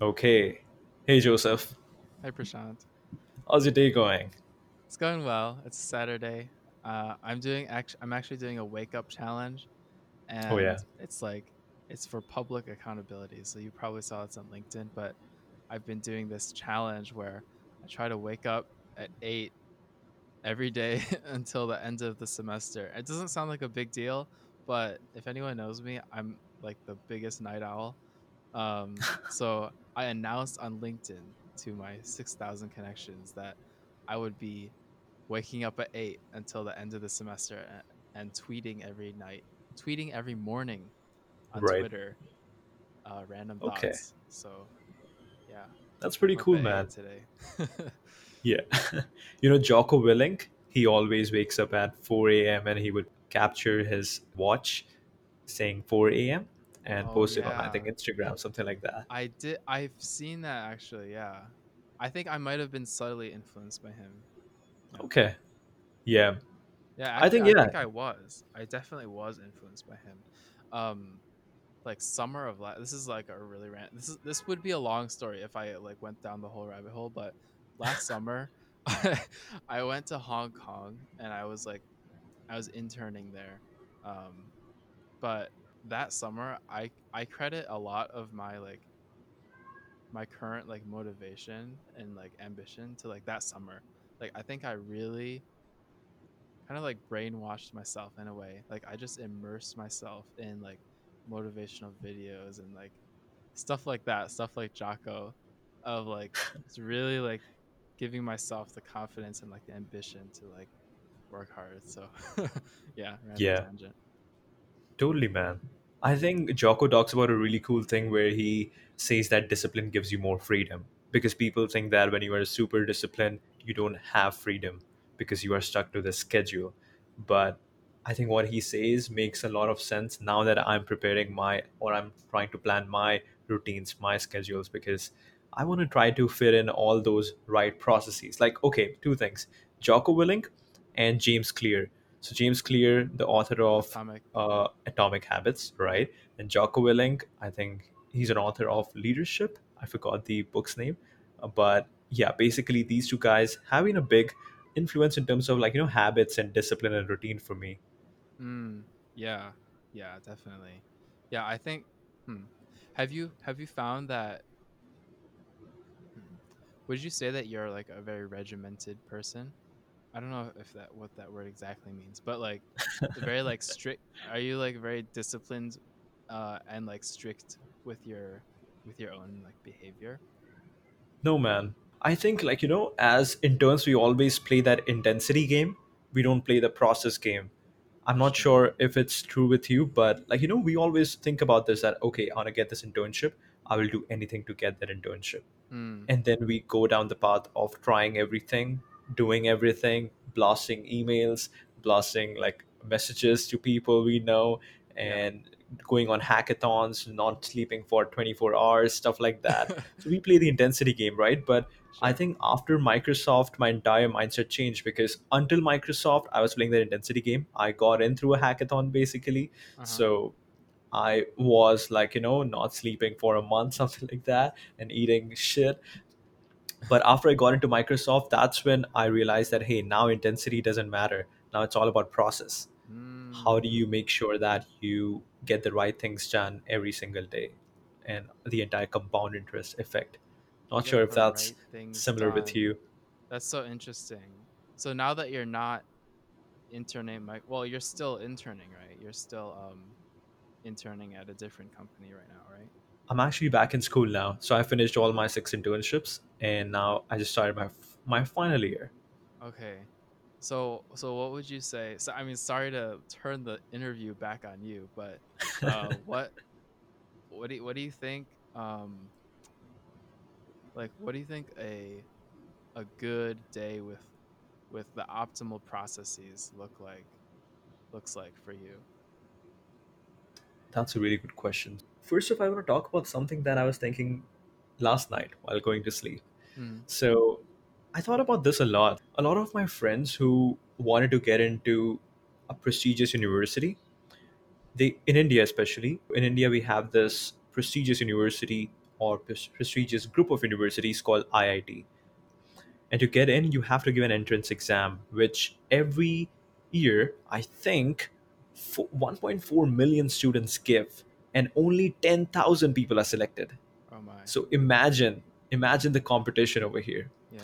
Okay. Hey, Joseph. Hi, Prashant. How's your day going? It's going well. It's Saturday. Uh, I'm doing act- I'm actually doing a wake up challenge, Oh, and yeah. it's like it's for public accountability. So you probably saw this on LinkedIn, but I've been doing this challenge where I try to wake up at eight every day until the end of the semester. It doesn't sound like a big deal, but if anyone knows me, I'm like the biggest night owl. Um, so I announced on LinkedIn to my 6,000 connections that I would be waking up at 8 until the end of the semester a- and tweeting every night, tweeting every morning on Right. Twitter, uh, random Okay. thoughts. So yeah, That's pretty cool, man. today. Yeah. you know, Jocko Willink, he always wakes up at 4 a.m. and he would capture his watch saying 4 a.m. and oh post it on, I think, Instagram, something like that. I did. I've seen that actually. Yeah, I think I might have been subtly influenced by him. Yeah. Okay. Yeah. Yeah, I actually, think, I think I was. I definitely was influenced by him. Um, like summer of last. This is like a really rant. This is this would be a long story if I like went down the whole rabbit hole. But last summer, I went to Hong Kong and I was like, I was interning there. Um, but that summer, I I credit a lot of my like my current like motivation and like ambition to like that summer. Like I think I really kind of like brainwashed myself in a way. Like I just immersed myself in like motivational videos and like stuff like that, stuff like Jocko, of like it's really like giving myself the confidence and like the ambition to like work hard. So yeah, Yeah. tangent. Totally, man. I think Jocko talks about a really cool thing where he says that discipline gives you more freedom. Because people think that when you are super disciplined, you don't have freedom because you are stuck to the schedule. But I think what he says makes a lot of sense now that I'm preparing my or I'm trying to plan my routines, my schedules, because I want to try to fit in all those right processes. Like, okay, two things Jocko Willink and James Clear. So, James Clear, the author of Atomic. uh, Atomic Habits, right? And Jocko Willink, I think he's an author of Leadership. I forgot the book's name, Uh, but yeah, basically these two guys have been a big influence in terms of like you know habits and discipline and routine for me. Mm, yeah, yeah, definitely. Yeah, I think. Hmm. Have you have you found that? hmm, Would you say that you're like a very regimented person? I don't know if that what that word exactly means, but like very like strict. Are you like very disciplined, uh, and like strict with your with your own like behavior? No, man. I think, like, you know, as interns, we always play that intensity game. We don't play the process game. I'm not Sure. if it's true with you, but, like, you know, we always think about this that, okay, I want to get this internship. I will do anything to get that internship. Hmm. And then we go down the path of trying everything, doing everything, blasting emails, blasting, like, messages to people we know, Yeah. and going on hackathons, not sleeping for 24 hours, stuff like that so we play the intensity game, right? But I think after Microsoft, my entire mindset changed because until Microsoft, I was playing the intensity game. I got in through a hackathon basically. Uh huh. So I was like, you know, not sleeping for a month, something like that, and eating shit. But after I got into Microsoft, that's when I realized that, hey, now intensity doesn't matter. Now it's all about process. How do you make sure that you get the right things done every single day and the entire compound interest effect? Not sure if that's right similar with you. That's so interesting. So now that you're not interning, Mike, well, you're still interning, right? You're still um interning at a different company right now, right? I'm actually back in school now. So I finished all my six internships and now I just started my my final year. Okay. So so what would you say? So I mean, sorry to turn the interview back on you, but uh what what do you, what do you think um like what do you think a a good day with with the optimal processes look like looks like for you? That's a really good question. First off, I want to talk about something that I was thinking last night while going to sleep. Mm, So I thought about this a lot. A lot of my friends who wanted to get into a prestigious university, they in India especially, in India we have this prestigious university. or prestigious group of universities called IIT. And to get in, you have to give an entrance exam, which every year, I think, fo- 1.4 million students give, and only 10,000 people are selected. Oh my. So imagine, imagine the competition over here. Yeah.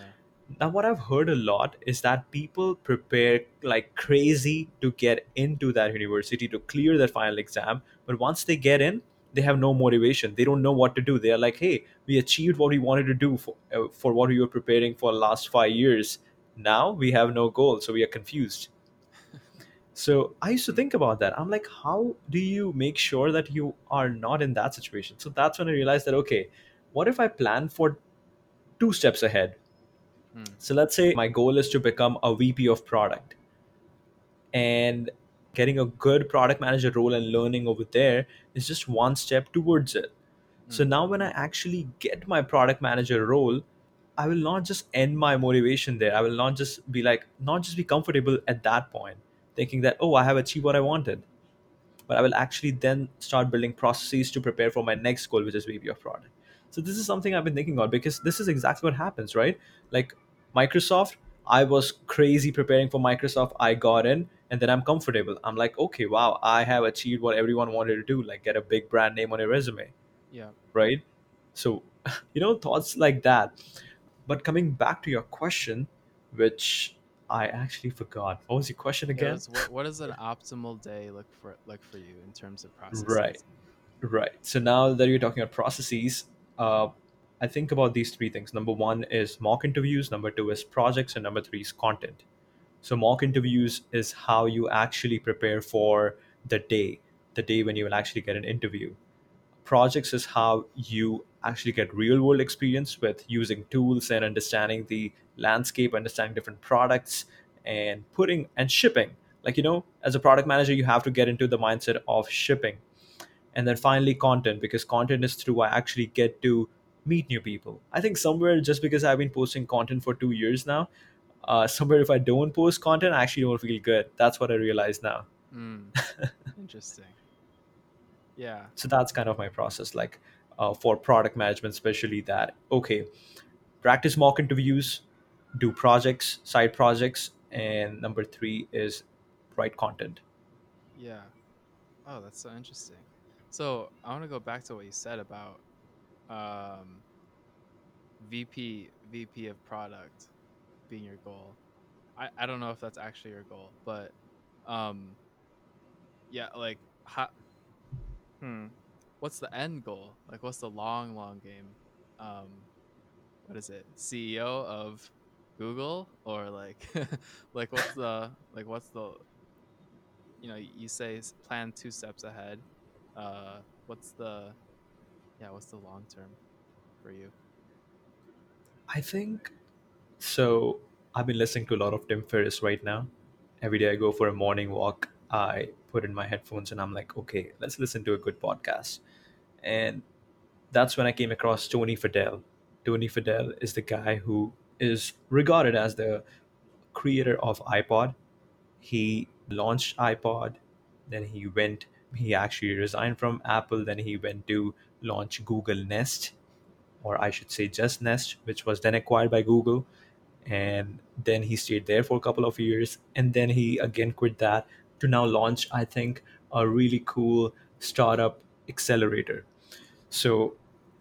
Now, what I've heard a lot is that people prepare like crazy to get into that university to clear that final exam. But once they get in, they have no motivation. They don't know what to do. They are like, hey, we achieved what we wanted to do for, uh, for what we were preparing for the last five years. Now we have no goal. So we are confused. So I used to think about that. I'm like, how do you make sure that you are not in that situation? So that's when I realized that, okay, what if I plan for two steps ahead? Hmm. So let's say my goal is to become a VP of product and getting a good product manager role and learning over there is just one step towards it. So Hmm. now when I actually get my product manager role, I will not just end my motivation there. I will not just be like, not just be comfortable at that point, thinking that, oh, I have achieved what I wanted but I will actually then start building processes to prepare for my next goal, which is VP of product. So this is something I've been thinking about because this is exactly what happens, right? Like Microsoft, I was crazy preparing for Microsoft. I got in and then I'm comfortable. I'm like, okay, wow, I have achieved what everyone wanted to do, like get a big brand name on your resume, Yeah. right? So, you know, thoughts like that. But coming back to your question, which I actually forgot. What was your question again? it's what what does an optimal day look for look for you in terms of processes? Right. Right. So now that you're talking about processes, uh, I think about these three things. Number one is mock interviews. Number two is projects, and number three is content. So mock interviews is how you actually prepare for the day, the day when you will actually get an interview. Projects is how you actually get real world experience with using tools and understanding the landscape, understanding different products, and putting and shipping. Like you know, as a product manager, you have to get into the mindset of shipping and then finally content because content is through i actually get to meet new people i think somewhere just because i've been posting content for two years now uh, somewhere if i don't post content i actually don't feel good that's what i realize now Hmm. Interesting. Yeah. so that's kind of my process like uh, for product management especially that okay practice mock interviews do projects side projects and number three is write content Yeah. Oh, that's so interesting. So I want to go back to what you said about um, VP VP of product being your goal. I, I don't know if that's actually your goal, but um, yeah, like how, hmm, what's the end goal? Like, what's the long, long game? Um, what is it? CEO of Google or like, like what's the like what's the you know you say plan two steps ahead. Uh, what's the yeah? What's the long term for you? i think So I've been listening to a lot of Tim Ferriss right now. Every day I go for a morning walk, I put in my headphones and I'm like, okay, let's listen to a good podcast. And that's when I came across Tony Fadell. Tony Fadell is the guy who is regarded as the creator of iPod. He launched iPod, then he went, he actually resigned from Apple, then he went to launch Google Nest, or I should say just Nest, which was then acquired by Google. And then he stayed there for a couple of years and then he again quit that to now launch i think a really cool startup accelerator. So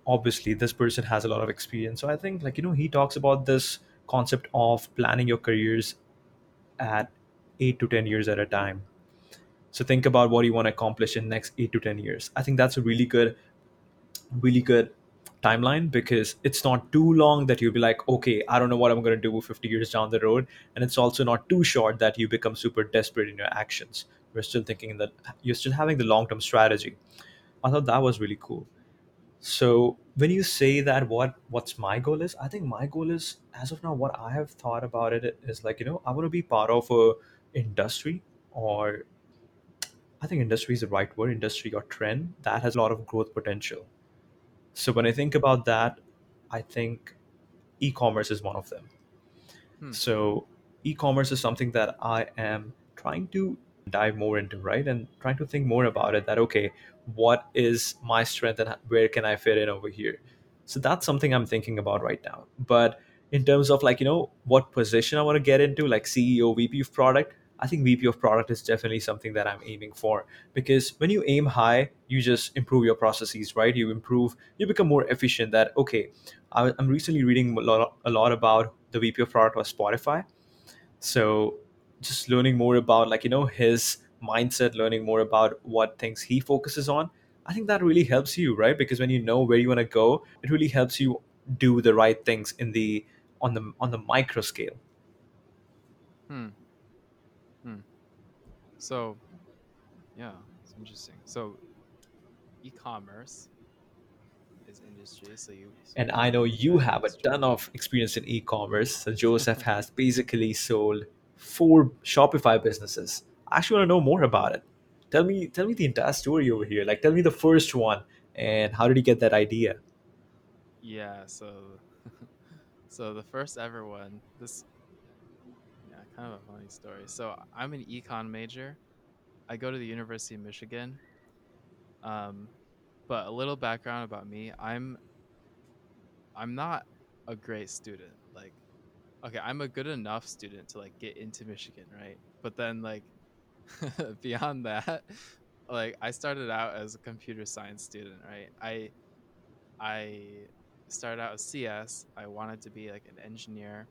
obviously this person has a lot of experience. So i think like you know he talks about this concept of planning your careers at 8 to 10 years at a time so think about what you want to accomplish in next 8 to 10 years i think that's a really good really good timeline because it's not too long that you'll be like, okay, I don't know what I'm going to do 50 years down the road. And it's also not too short that you become super desperate in your actions. You're still thinking that you're still having the long term strategy. I thought that was really cool. So when you say that what what's my goal is, I think my goal is as of now what I have thought about it is like, you know, I want to be part of a industry or I think industry is the right word, industry or trend that has a lot of growth potential so when I think about that, I think e-commerce is one of them. Hmm. So e-commerce is something that I am trying to dive more into, right? And trying to think more about it that okay, what is my strength and where can I fit in over here? So that's something I'm thinking about right now. But in terms of like, you know, what position I want to get into, like CEO, VP of product, I think VP of product is definitely something that I'm aiming for because when you aim high, you just improve your processes, right? You improve, you become more efficient. That, okay, I'm recently reading a lot, a lot about the VP of product of Spotify. So just learning more about like, you know, his mindset, learning more about what things he focuses on, I think that really helps you, right? Because when you know where you want to go, it really helps you do the right things in the on the on the micro scale. Hmm. So, yeah, it's interesting. So, e-commerce is industry. So you. So And I know you have a ton of experience in e-commerce. So Joseph has basically sold four Shopify businesses. I actually want to know more about it. Tell me, tell me the entire story over here. Like, tell me the first one and how did you get that idea? yeah. So, so the first ever one. This kind of a funny story. So I'm an econ major. I go to the University of Michigan. Um, but a little background about me. I'm I'm not a great student. Like, okay, I'm a good enough student to like get into Michigan, right? But then like beyond that, like I started out as a computer science student, right? I I started out as CS. I wanted to be like an engineer.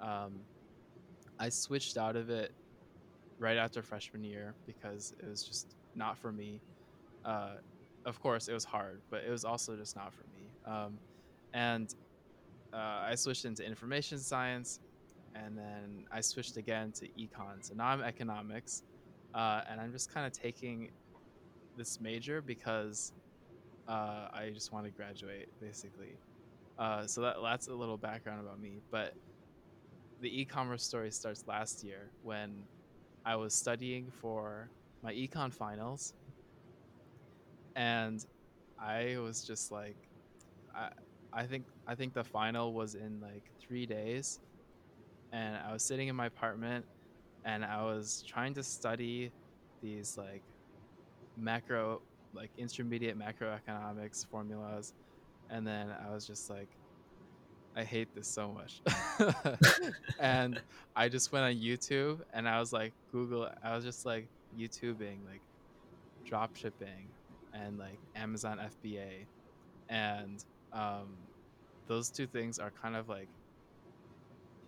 Um, I switched out of it right after freshman year because it was just not for me. Uh, of course, it was hard, but it was also just not for me. Um, and uh, I switched into information science, and then I switched again to econ. So now I'm economics, uh, and I'm just kind of taking this major because uh, I just want to graduate, basically. Uh, so that that's a little background about me. But the e-commerce story starts last year when I was studying for my econ finals, and I was just like, I I think I think the final was in like three days, and I was sitting in my apartment and I was trying to study these like macro like intermediate macroeconomics formulas. And then I was just like I hate this so much. and I just went on YouTube and I was like Google I was just like YouTubing like drop shipping and like Amazon FBA and um those two things are kind of like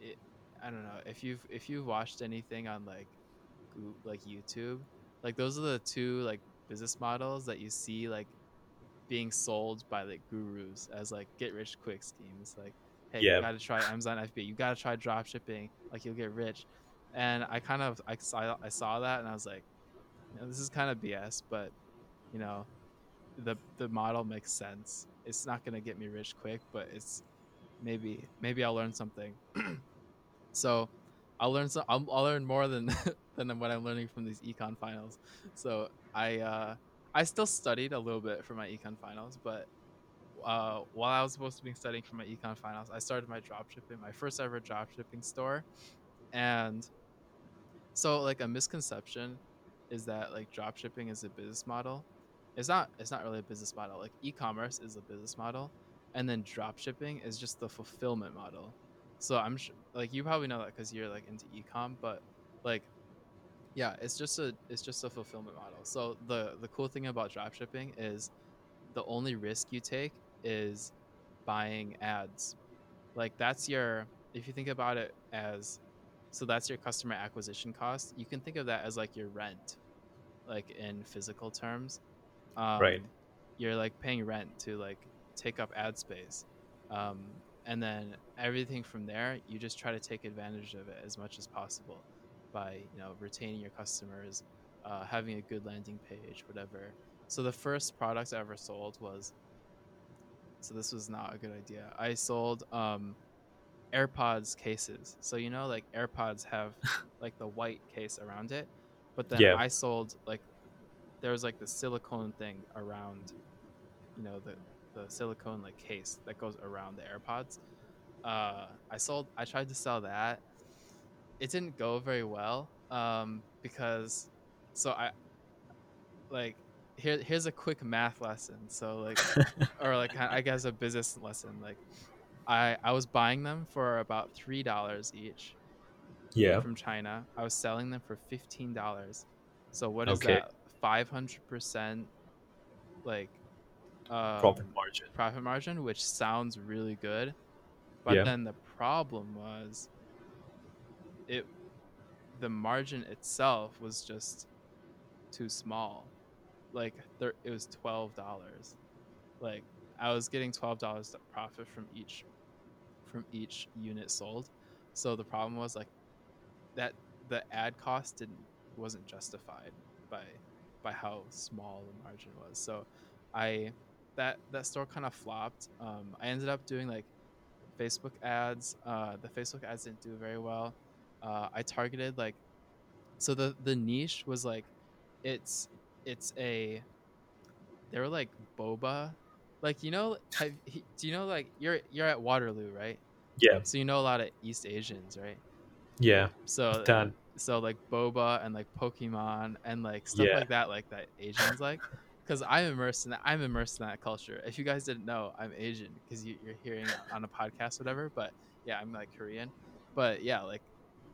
it, I don't know if you've if you've watched anything on like like YouTube, like those are the two like business models that you see like being sold by like gurus as like get rich quick schemes. Like, hey, you got to try Amazon FBA, you got to try drop shipping, like you'll get rich. And I kind of I saw I saw that and I was like, you know, this is kind of BS, but you know, the the model makes sense. It's not gonna get me rich quick, but it's maybe maybe I'll learn something. So I'll learn some. I'll, I'll learn more than than what I'm learning from these econ finals. So I uh, I still studied a little bit for my econ finals, but uh, while I was supposed to be studying for my econ finals, I started my drop shipping, my first ever drop shipping store, and so like a misconception is that like drop shipping is a business model. It's not. It's not really a business model. Like e-commerce is a business model, and then drop shipping is just the fulfillment model. So I'm sh- like you probably know that because you're like into e-com, but like yeah, it's just a it's just a fulfillment model. So the the cool thing about drop shipping is the only risk you take is buying ads. Like that's your if you think about it as so that's your customer acquisition cost. You can think of that as like your rent, like in physical terms. right. Um, you're like paying rent to like take up ad space. Um, and then everything from there, you just try to take advantage of it as much as possible by you know retaining your customers, uh, having a good landing page, whatever. So the first product I ever sold was so this was not a good idea. I sold um, AirPods cases. So you know, like AirPods have like the white case around it, but then Yeah, I sold like there was like the silicone thing around, you know, the the silicone like case that goes around the AirPods. Uh, I sold. I tried to sell that. It didn't go very well. Um, because so I like here here's a quick math lesson. So like or like I guess a business lesson. Like I I was buying them for about three dollars each yeah. from China. I was selling them for fifteen dollars. So what is Okay. that? Five hundred percent like um, Profit margin. profit margin, which sounds really good. But Yeah. then the problem was it the margin itself was just too small. Like it was twelve dollars. Like I was getting twelve dollars profit from each from each unit sold. So the problem was like that the ad cost didn't wasn't justified by by how small the margin was. So I that that store kind of flopped. Um, I ended up doing like Facebook ads. Uh, the Facebook ads didn't do very well. Uh, I targeted like so the the niche was like it's it's a they were like boba like you know have, do you know like you're you're at Waterloo right Yeah. so you know a lot of East Asians right Yeah. so Done. so like boba and like pokemon and like stuff Yeah. like that like that asians like because i'm immersed in that i'm immersed in that culture if you guys didn't know i'm asian because you, you're hearing it on a podcast whatever but yeah i'm like korean but yeah like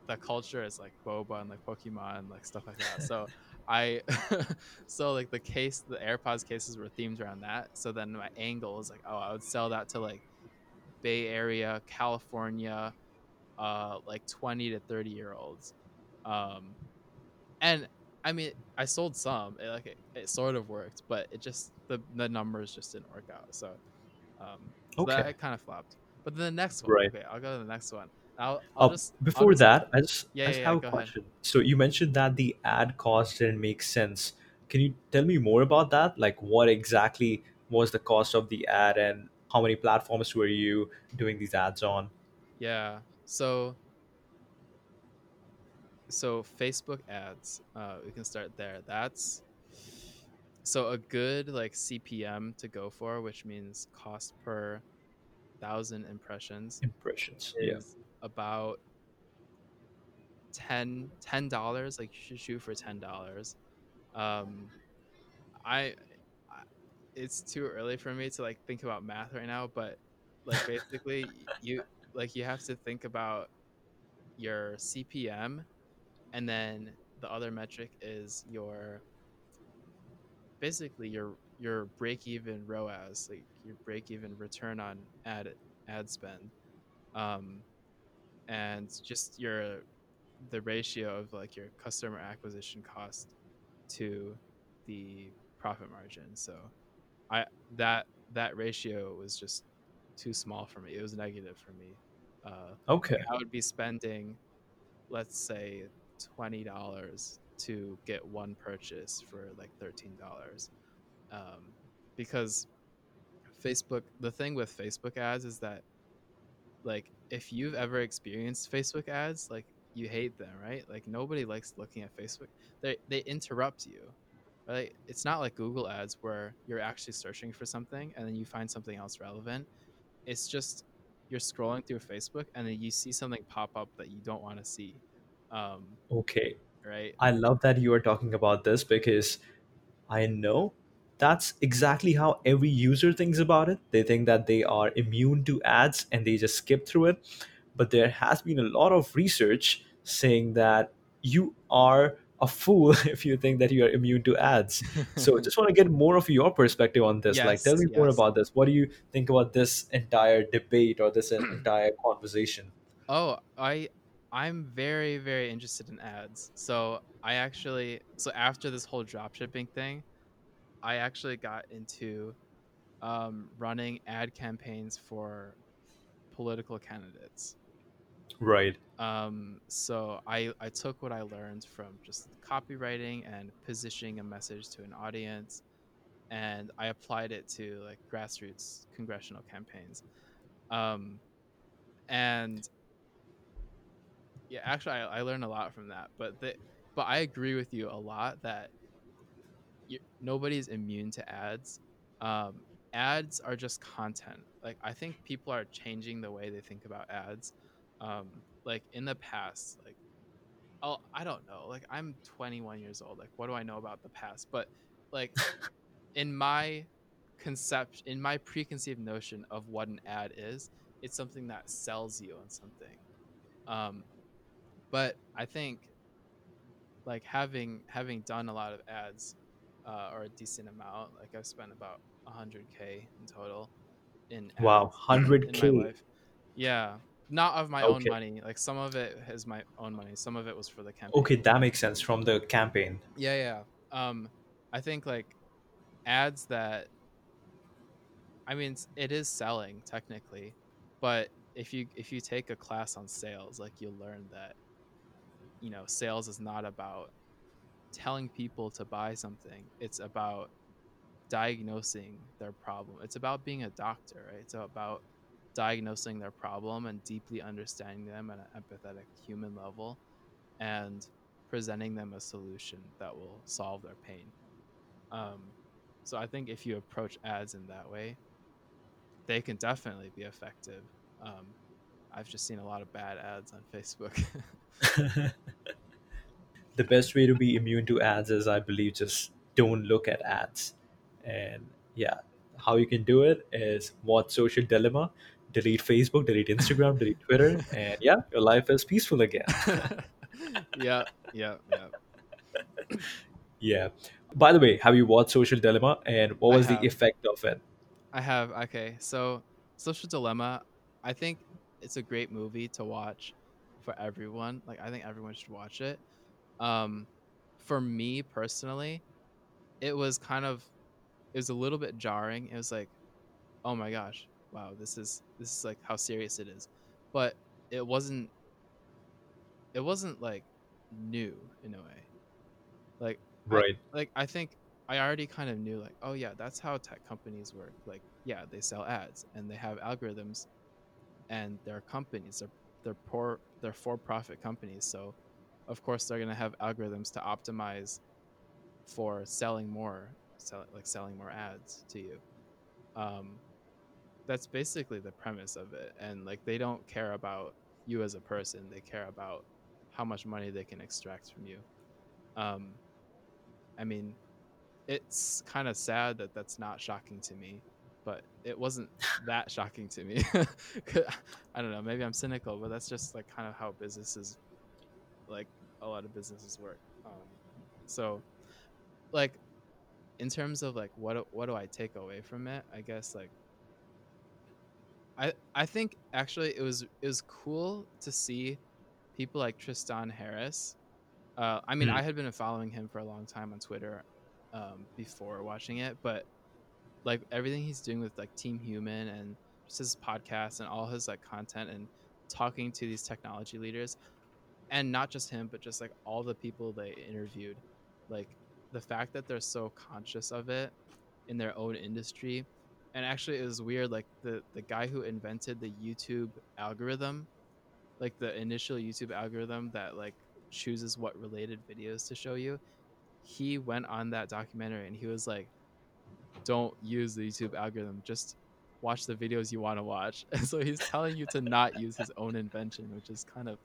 the culture is like boba and like pokemon and like stuff like that so i so like the case the airpods cases were themed around that. So then my angle is like oh i would sell that to like bay area california uh like 20 to 30 year olds. Um and i mean i sold some it, like it, it sort of worked but it just the the numbers just didn't work out. So um so that Okay. it kind of flopped. But then the next one Right. okay i'll go to the next one i'll, I'll Uh, just before just- that, I just, Yeah, I just yeah, have yeah, a go ahead. question. So you mentioned that the ad cost didn't make sense. Can you tell me more about that? Like, what exactly was the cost of the ad, and how many platforms were you doing these ads on? yeah so so facebook ads uh we can start there that's so a good like cpm to go for which means cost per thousand impressions Impressions. Yeah. About 10 ten dollars like you should shoot for ten dollars. Um I, I it's too early for me to like think about math right now but like basically you like you have to think about your cpm and then the other metric is your basically your your break even ROAS, like your break even return on ad ad spend, um, and just your the ratio of like your customer acquisition cost to the profit margin. So, I that that ratio was just too small for me. It was negative for me. Uh, Okay. I would be spending, let's say, twenty dollars to get one purchase for like thirteen dollars, um, because Facebook. The thing with Facebook ads is that, like, if you've ever experienced Facebook ads, like you hate them, right? Like nobody likes looking at Facebook. They they interrupt you, right? It's not like Google ads where you're actually searching for something and then you find something else relevant. It's just you're scrolling through Facebook and then you see something pop up that you don't want to see. Um, Okay. right? I love that you are talking about this because I know that's exactly how every user thinks about it. They think that they are immune to ads and they just skip through it. But there has been a lot of research saying that you are a fool if you think that you are immune to ads. So I just want to get more of your perspective on this. like, tell Yes, me more about this. What do you think about this entire debate or this entire conversation? Oh, I I'm very very interested in ads. So I actually so after this whole dropshipping thing, I actually got into um, running ad campaigns for political candidates. Right. Um, so I I took what I learned from just copywriting and positioning a message to an audience, and I applied it to like grassroots congressional campaigns. Um, and yeah, actually, I, I learned a lot from that. But the, but I agree with you a lot that you, nobody's immune to ads. Um, ads are just content. Like I think people are changing the way they think about ads. Um, like in the past, like oh, I don't know. Like I'm 21 years old. Like what do I know about the past? But like in my concept in my preconceived notion of what an ad is it's something that sells you on something um but i think like having having done a lot of ads uh, or a decent amount like i've spent about 100k in total in Wow, ads in my 100k. life yeah not of my own money like some of it is my own money some of it was for the campaign Okay, that makes sense from the campaign. yeah, yeah. Um, I think like ads that, I mean, it is selling technically, but if you if you take a class on sales, like you'll learn that, you know, sales is not about telling people to buy something. It's about diagnosing their problem. It's about being a doctor, right? It's about diagnosing their problem and deeply understanding them at an empathetic human level and presenting them a solution that will solve their pain. Um, so I think if you approach ads in that way, they can definitely be effective. Um, I've just seen a lot of bad ads on Facebook. the best way to be immune to ads is, I believe, just don't look at ads. And yeah, how you can do it is watch Social Dilemma, delete Facebook, delete Instagram, delete Twitter, and yeah, your life is peaceful again. yeah, yeah, yeah. Yeah. By the way, have you watched Social Dilemma and what was the effect of it? I have okay. So, Social Dilemma, I think it's a great movie to watch for everyone. Like I think everyone should watch it. Um for me personally, it was kind of it was a little bit jarring. It was like, "Oh my gosh. Wow, this is this is like how serious it is." But it wasn't it wasn't like new in a way. Like I, Right. like I think I already kind of knew like, oh yeah, that's how tech companies work. Like, yeah, they sell ads and they have algorithms and they're companies. They're they're poor they're for profit companies. So of course they're gonna have algorithms to optimize for selling more sell, like selling more ads to you. Um that's basically the premise of it. And like they don't care about you as a person. They care about how much money they can extract from you. Um I mean, it's kind of sad that that's not shocking to me, but it wasn't that shocking to me. I don't know, maybe I'm cynical, but that's just like kind of how businesses, like a lot of businesses work. Um, so, like, in terms of like what do- what do I take away from it? I guess like I I think actually it was it was cool to see people like Tristan Harris. Uh, I mean, Hmm. I had been following him for a long time on Twitter um, before watching it, but like everything he's doing with like Team Human and just his podcast and all his like content and talking to these technology leaders, and not just him, but just like all the people they interviewed, like the fact that they're so conscious of it in their own industry. And actually, it was weird. Like the the guy who invented the YouTube algorithm, like the initial YouTube algorithm that like chooses what related videos to show you, he went on that documentary and he was like, "Don't use the YouTube algorithm. Just watch the videos you want to watch." And so he's telling you to not use his own invention, which is kind of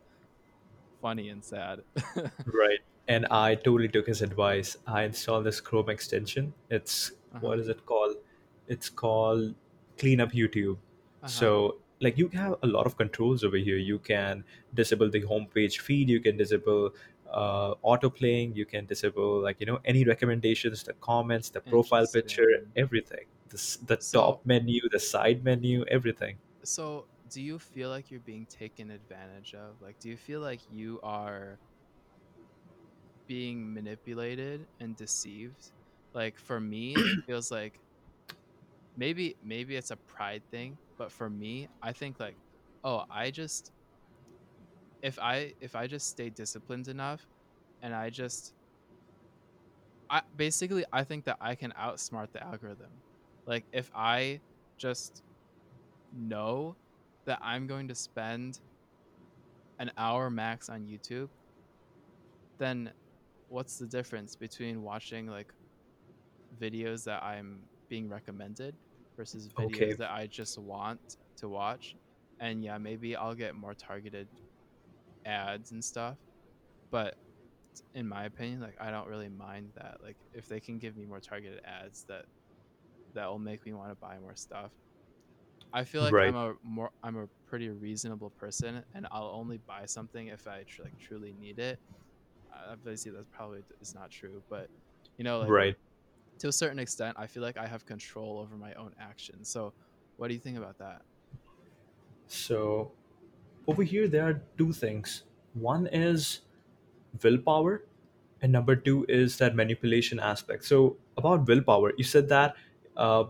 funny and sad. Right. And I totally took his advice. I installed this Chrome extension. It's Uh-huh. what is it called? It's called Clean Up YouTube. Uh-huh. So like you have a lot of controls over here. You can disable the homepage feed. You can disable uh, auto playing. You can disable like you know any recommendations, the comments, the profile picture, everything. The the So- top menu, the side menu, everything. So, do you feel like you're being taken advantage of? Like, do you feel like you are being manipulated and deceived? Like, for me, it feels like maybe maybe it's a pride thing, but for me, I think like, oh, I just if I if I just stay disciplined enough, and I just I basically I think that I can outsmart the algorithm. Like, if I just know that I'm going to spend an hour max on YouTube, then what's the difference between watching like videos that I'm being recommended versus videos Okay. that I just want to watch? And yeah, maybe I'll get more targeted ads and stuff, but in my opinion, like I don't really mind that. Like if they can give me more targeted ads that that will make me want to buy more stuff. I feel like I'm a more I'm a pretty reasonable person, and I'll only buy something if I tr- like truly need it. Uh, Obviously, that's probably is not true, but you know, like right. to a certain extent, I feel like I have control over my own actions. So, what do you think about that? So over here, there are two things. One is willpower, and number two is that manipulation aspect. So about willpower, you said that uh,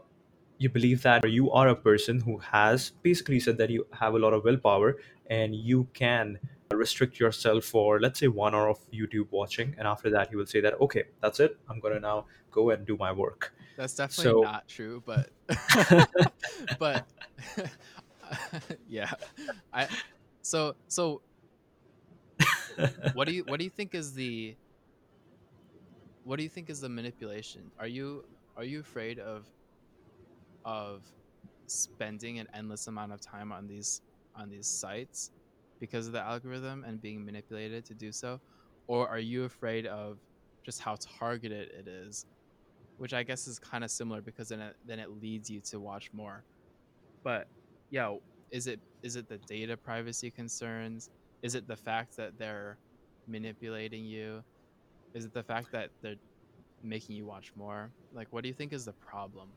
you believe that you are a person who has basically said that you have a lot of willpower and you can restrict yourself for let's say one hour of youtube watching and after that you will say that okay that's it i'm gonna now go and do my work That's definitely so not true, but but yeah, I so so what do you what do you think is the what do you think is the manipulation? Are you are you afraid of of spending an endless amount of time on these on these sites because of the algorithm and being manipulated to do so, or are you afraid of just how targeted it is, which I guess is kind of similar because then it then it leads you to watch more. But yeah, is it is it the data privacy concerns? Is it the fact that they're manipulating you? Is it the fact that they're making you watch more? Like, what do you think is the problem?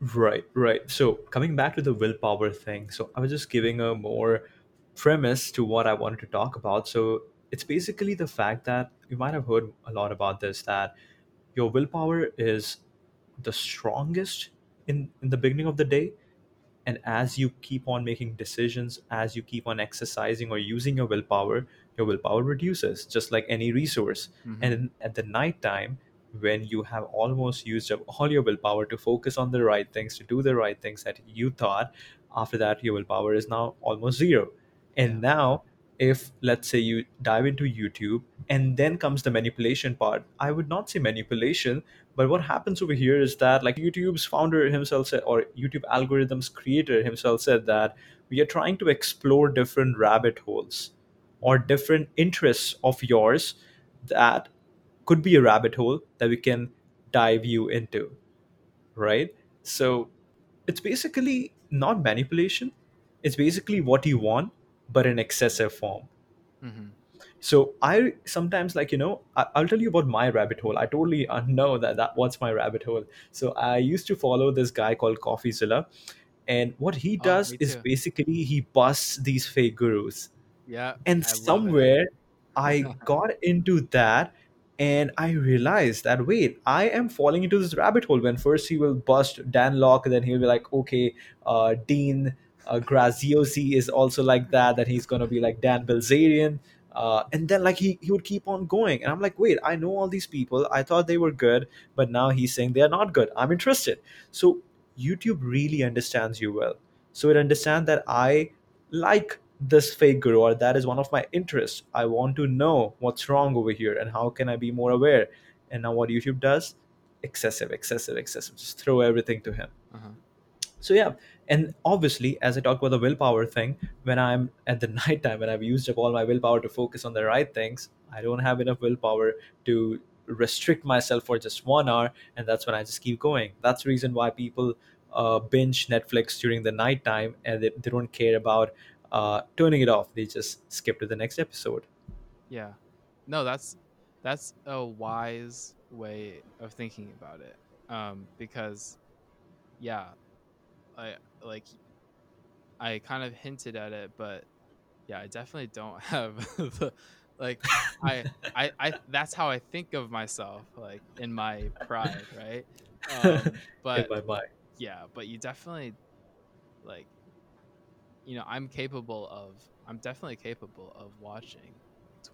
Right, right. So coming back to the willpower thing, so I was just giving a more premise to what I wanted to talk about. So it's basically the fact that you might have heard a lot about this that your willpower is the strongest in in the beginning of the day and as you keep on making decisions as you keep on exercising or using your willpower your willpower reduces just like any resource and Mm-hmm. in, at the night time when you have almost used up all your willpower to focus on the right things to do the right things that you thought after that your willpower is now almost zero. And now if let's say you dive into youtube and then comes the manipulation part i would not say manipulation but what happens over here is that, like YouTube's founder himself said, or YouTube algorithms creator himself said that we are trying to explore different rabbit holes or different interests of yours that could be a rabbit hole that we can dive you into, right? So it's basically not manipulation, it's basically what you want, but in excessive form. Mm-hmm. So I sometimes like you know I, I'll tell you about my rabbit hole. I totally know that that what's my rabbit hole. So I used to follow this guy called CoffeeZilla, and what he Oh, does me is basically he busts these fake gurus Yeah, and I somewhere i got into that and i realized that wait i am falling into this rabbit hole. When first he will bust Dan Lok then he'll be like okay uh, dean uh, graziosi is also like that that he's gonna be like dan bilzerian. Uh, and then like he, he would keep on going. And i'm like wait i know all these people. I thought they were good but now he's saying they are not good. I'm interested. So youtube really understands you well. So it understands that i like this fake guru or that is one of my interests. I want to know what's wrong over here and how can i be more aware? And now what youtube does? Excessive excessive excessive. Just throw everything to him. Uh-huh. so yeah. And obviously as i talked about the willpower thing when i'm at the night time when i've used up all my willpower to focus on the right things i don't have enough willpower to restrict myself for just one hour and that's when i just keep going. That's the reason why people uh, binge netflix during the night time and they, they don't care about uh, turning it off they just skip to the next episode Yeah. No, that's that's a wise way of thinking about it. Um, because yeah, I like I kind of hinted at it, but yeah, I definitely don't have the like I I I that's how I think of myself, like in my pride, right? Um, but yeah, but you definitely like you know, I'm capable of I'm definitely capable of watching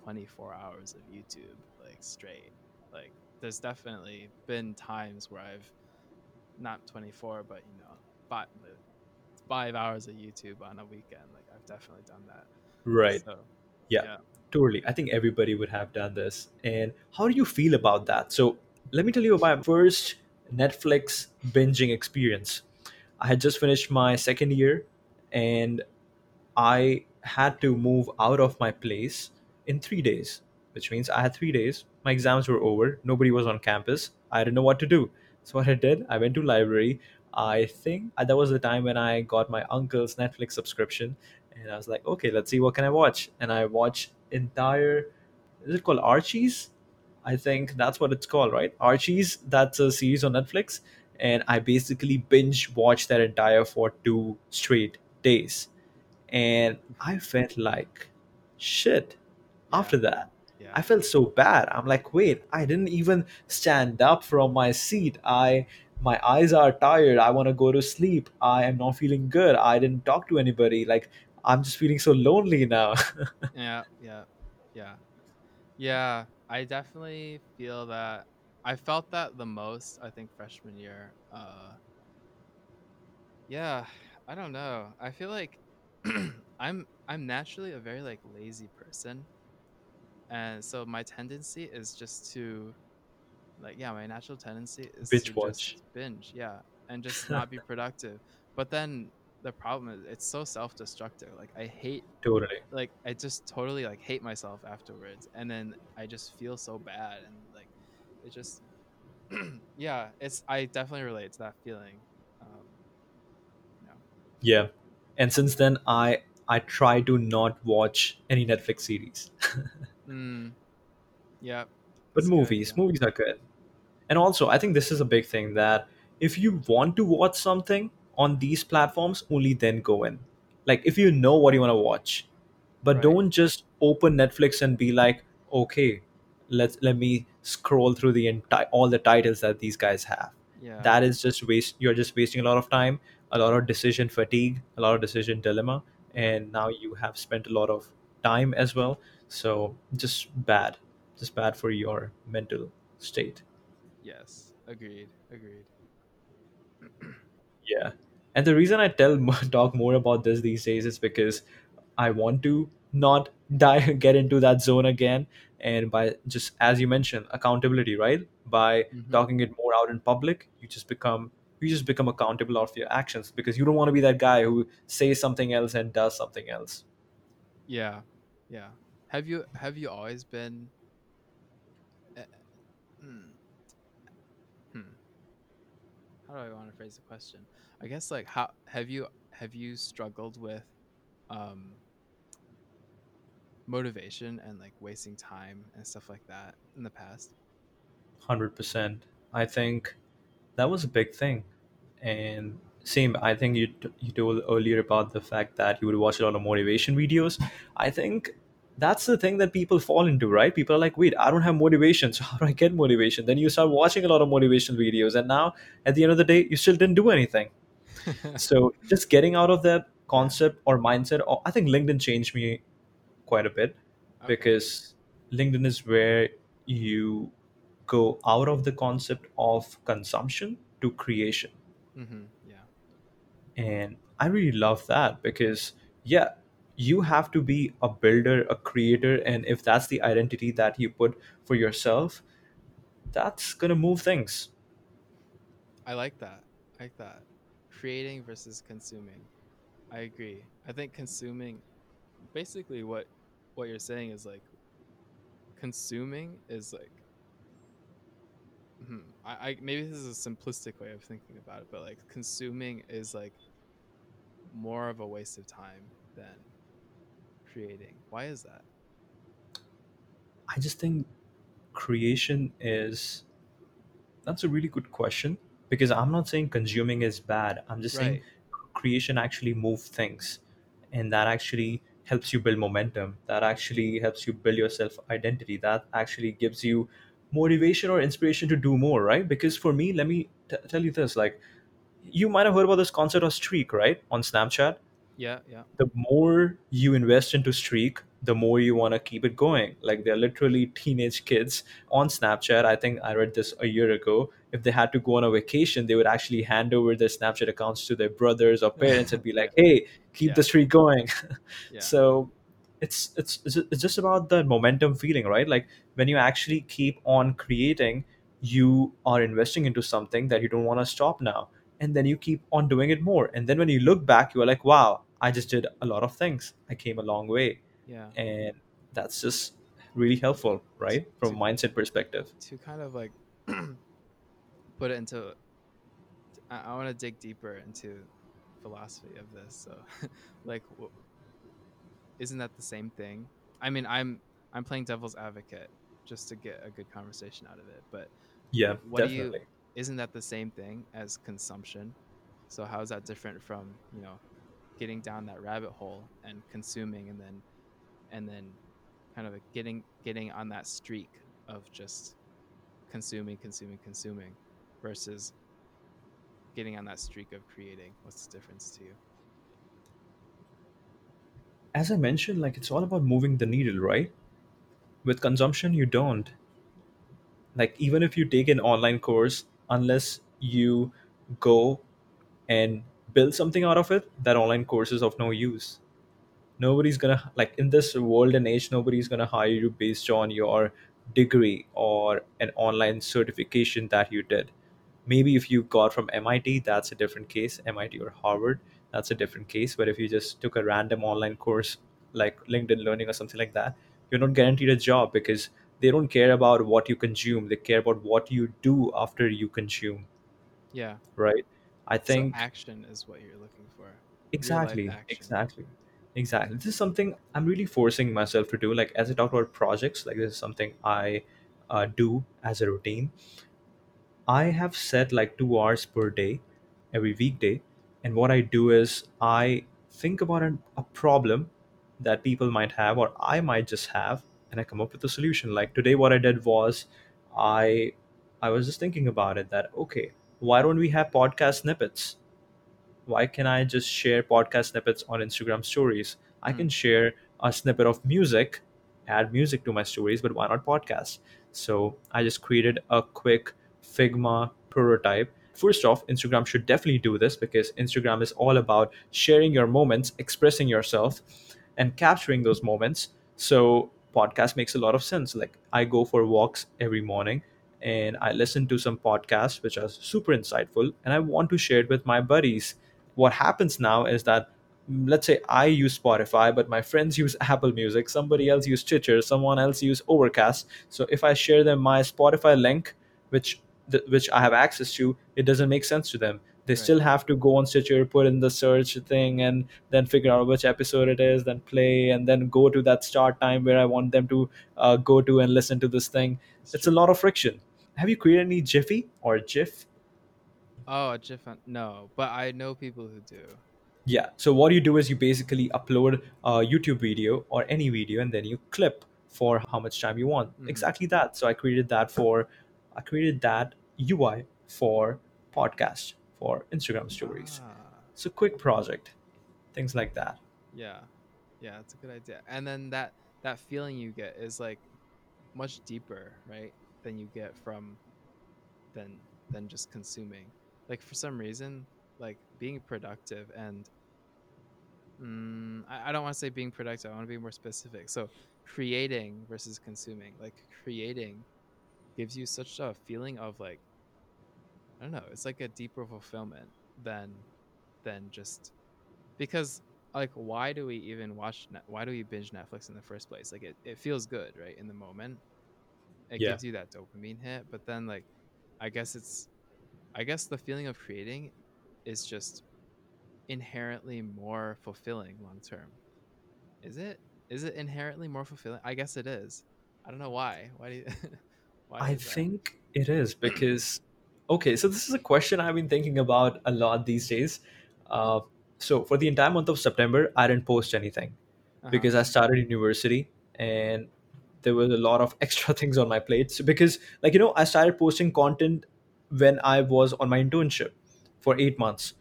24 hours of YouTube like straight. Like there's definitely been times where I've not 24 but you know, five, 5 hours of YouTube on a weekend. Like I've definitely done that. right So, yeah yeah. Totally. I think everybody would have done this. And how do you feel about that? So, let me tell you about my first Netflix binging experience. I had just finished my second year and I had to move out of my place in three days. which means I had three days. My exams were over. Nobody was on campus. I didn't know what to do. So what I did, I went to library. I think that was the time when I got my uncle's Netflix subscription, and I was like, okay, let's see what can I watch. And I watched entire. Is it called Archie's? I think that's what it's called, right? Archie's. That's a series on Netflix, and I basically binge watched that entire for two straight days, and I felt like shit after that. Yeah. I felt so bad. I'm like, wait, I didn't even stand up from my seat. I my eyes are tired. I want to go to sleep. I am not feeling good. I didn't talk to anybody. Like I'm just feeling so lonely now. Yeah. Yeah. Yeah. Yeah. I definitely feel that. I felt that the most. I think freshman year. Uh. Yeah. I don't know. I feel like I'm I'm naturally a very like lazy person, and so my tendency is just to like yeah my natural tendency is to Binge watch. just binge yeah and just not be productive but then the problem is it's so self-destructive like i hate totally. like i just totally like hate myself afterwards and then i just feel so bad and like it just yeah it's i definitely relate to that feeling Yeah. And since then I I try to not watch any Netflix series. mm, yeah but a good movies, movies are good. And also, I think this is a big thing that if you want to watch something on these platforms, only then go in. Like if you know what you want to watch, but right don't just open Netflix and be like, okay, let's let me scroll through the entire all the titles that these guys have. yeah That is just waste. You're just wasting a lot of time, a lot of decision fatigue, a lot of decision dilemma, and now you have spent a lot of time as well. So just bad, just bad for your mental state. yes agreed agreed Yeah. And the reason I tell talk more about this these days is because I want to not die get into that zone again and by just as you mentioned accountability right by hmm talking it more out in public you just become you just become accountable of your actions because you don't want to be that guy who says something else and does something else yeah yeah have you have you always been uh, hmm, hmm. how do I want to phrase the question? I guess like how have you have you struggled with um motivation and like wasting time and stuff like that in the past? 100% i think that was a big thing. And same i think you t- you told earlier about the fact that you would watch a lot of motivation videos. I think that's the thing that people fall into right? People are like wait i don't have motivation so how do i get motivation? Then you start watching a lot of motivational videos and now at the end of the day you still didn't do anything. So just getting out of that concept or mindset or i think linkedin changed me quite a bit Okay. because linkedin is where you go out of the concept of consumption to creation hmm Yeah. and i really love that because yeah you have to be a builder a creator and if that's the identity that you put for yourself that's going to move things I like that. I like that. Creating versus consuming. I agree. I think consuming basically what what you're saying is like consuming is like hmm, I, I maybe this is a simplistic way of thinking about it, but like consuming is like more of a waste of time than creating. Why is that? i just think creation is that's a really good question because i'm not saying consuming is bad i'm just saying Right. creation actually move things and that actually helps you build momentum that actually helps you build your self identity that actually gives you motivation or inspiration to do more right? Because for me let me t- tell you this like you might have heard about this concept of streak right on snapchat? Yeah, yeah. the more you invest into streak the more you want to keep it going. Like they're literally teenage kids on snapchat. I think i read this a year ago. If they had to go on a vacation they would actually hand over their snapchat accounts to their brothers or parents and be like hey keep Yeah. the streak going. Yeah. so it's it's it's just about the momentum feeling right? Like when you actually keep on creating you are investing into something that you don't want to stop now and then you keep on doing it more. And then when you look back you are like wow i just did a lot of things. I came a long way. Yeah. and that's just really helpful right? From to a mindset perspective. to kind of like put it into I, I want to dig deeper into philosophy of this. So, like, isn't that the same thing? I mean, I'm I'm playing devil's advocate just to get a good conversation out of it. But yeah what do you? Isn't that the same thing as consumption? So how is that different from you know getting down that rabbit hole and consuming and then and then kind of getting getting on that streak of just consuming, consuming, consuming versus getting on that streak of creating? What's the difference to you? As i mentioned like it's all about moving the needle right? With consumption you don't. Like even if you take an online course unless you go and build something out of it that online course is of no use. Nobody's gonna like in this world and age nobody's gonna hire you based on your degree or an online certification that you did. Maybe if you got from mit that's a different case mit or harvard that's a different case but if you just took a random online course like linkedin learning or something like that you're not guaranteed a job because they don't care about what you consume they care about what you do after you consume Yeah. right i So think action is what you're looking for. Exactly, exactly, exactly. This is something I'm really forcing myself to do. Like as I talk about projects, like this is something I uh, do as a routine. I have set like two hours per day, every weekday, and what I do is I think about an, a problem that people might have or I might just have, and I come up with a solution. Like today, what I did was I I was just thinking about it that okay, why don't we have podcast snippets? why can I just share podcast snippets on Instagram stories? I Hmm. can share a snippet of music, add music to my stories, but why not podcast? So I just created a quick Figma prototype. First off, Instagram should definitely do this because Instagram is all about sharing your moments, expressing yourself, and capturing those moments. So podcast makes a lot of sense. Like I go for walks every morning and I listen to some podcasts which are super insightful and I want to share it with my buddies what happens now is that mm, let's say i use spotify but my friends use apple music somebody else use stitcher someone else use overcast so if i share them my spotify link which th- which i have access to it doesn't make sense to them they Right. still have to go on stitcher put in the search thing and then figure out which episode it is then play and then go to that start time where i want them to uh, go to and listen to this thing It's it's a lot of friction have you created any jiffy or gif Oh, a GIF. No, but I know people who do. Yeah. So what you do is you basically upload a YouTube video or any video and then you clip for how much time you want. Mhm. Exactly that. So I created that for I created that UI for podcast for Instagram stories. Ah, It's a quick project. Things like that. yeah, yeah, it's a good idea. And then that that feeling you get is like much deeper, right? Than you get from than than just consuming. Like for some reason, like being productive and mm, I, I don't want to say being productive. I want to be more specific. So creating versus consuming. Like creating gives you such a feeling of like I don't know. It's like a deeper fulfillment than than just because like why do we even watch Net- why do we binge Netflix in the first place? Like it, it feels good, right? In the moment. It Yeah. gives you that dopamine hit, but then like I guess it's I guess the feeling of creating is just inherently more fulfilling long term. Is it? Is it inherently more fulfilling? I guess it is. I don't know why. Why do you why I think it is because okay, so this is a question I've been thinking about a lot these days. Uh, so for the entire month of September, I didn't post anything. Uh-huh. because I started university and there was a lot of extra things on my plate. So because like you know, I started posting content when I was on my internship for eight months.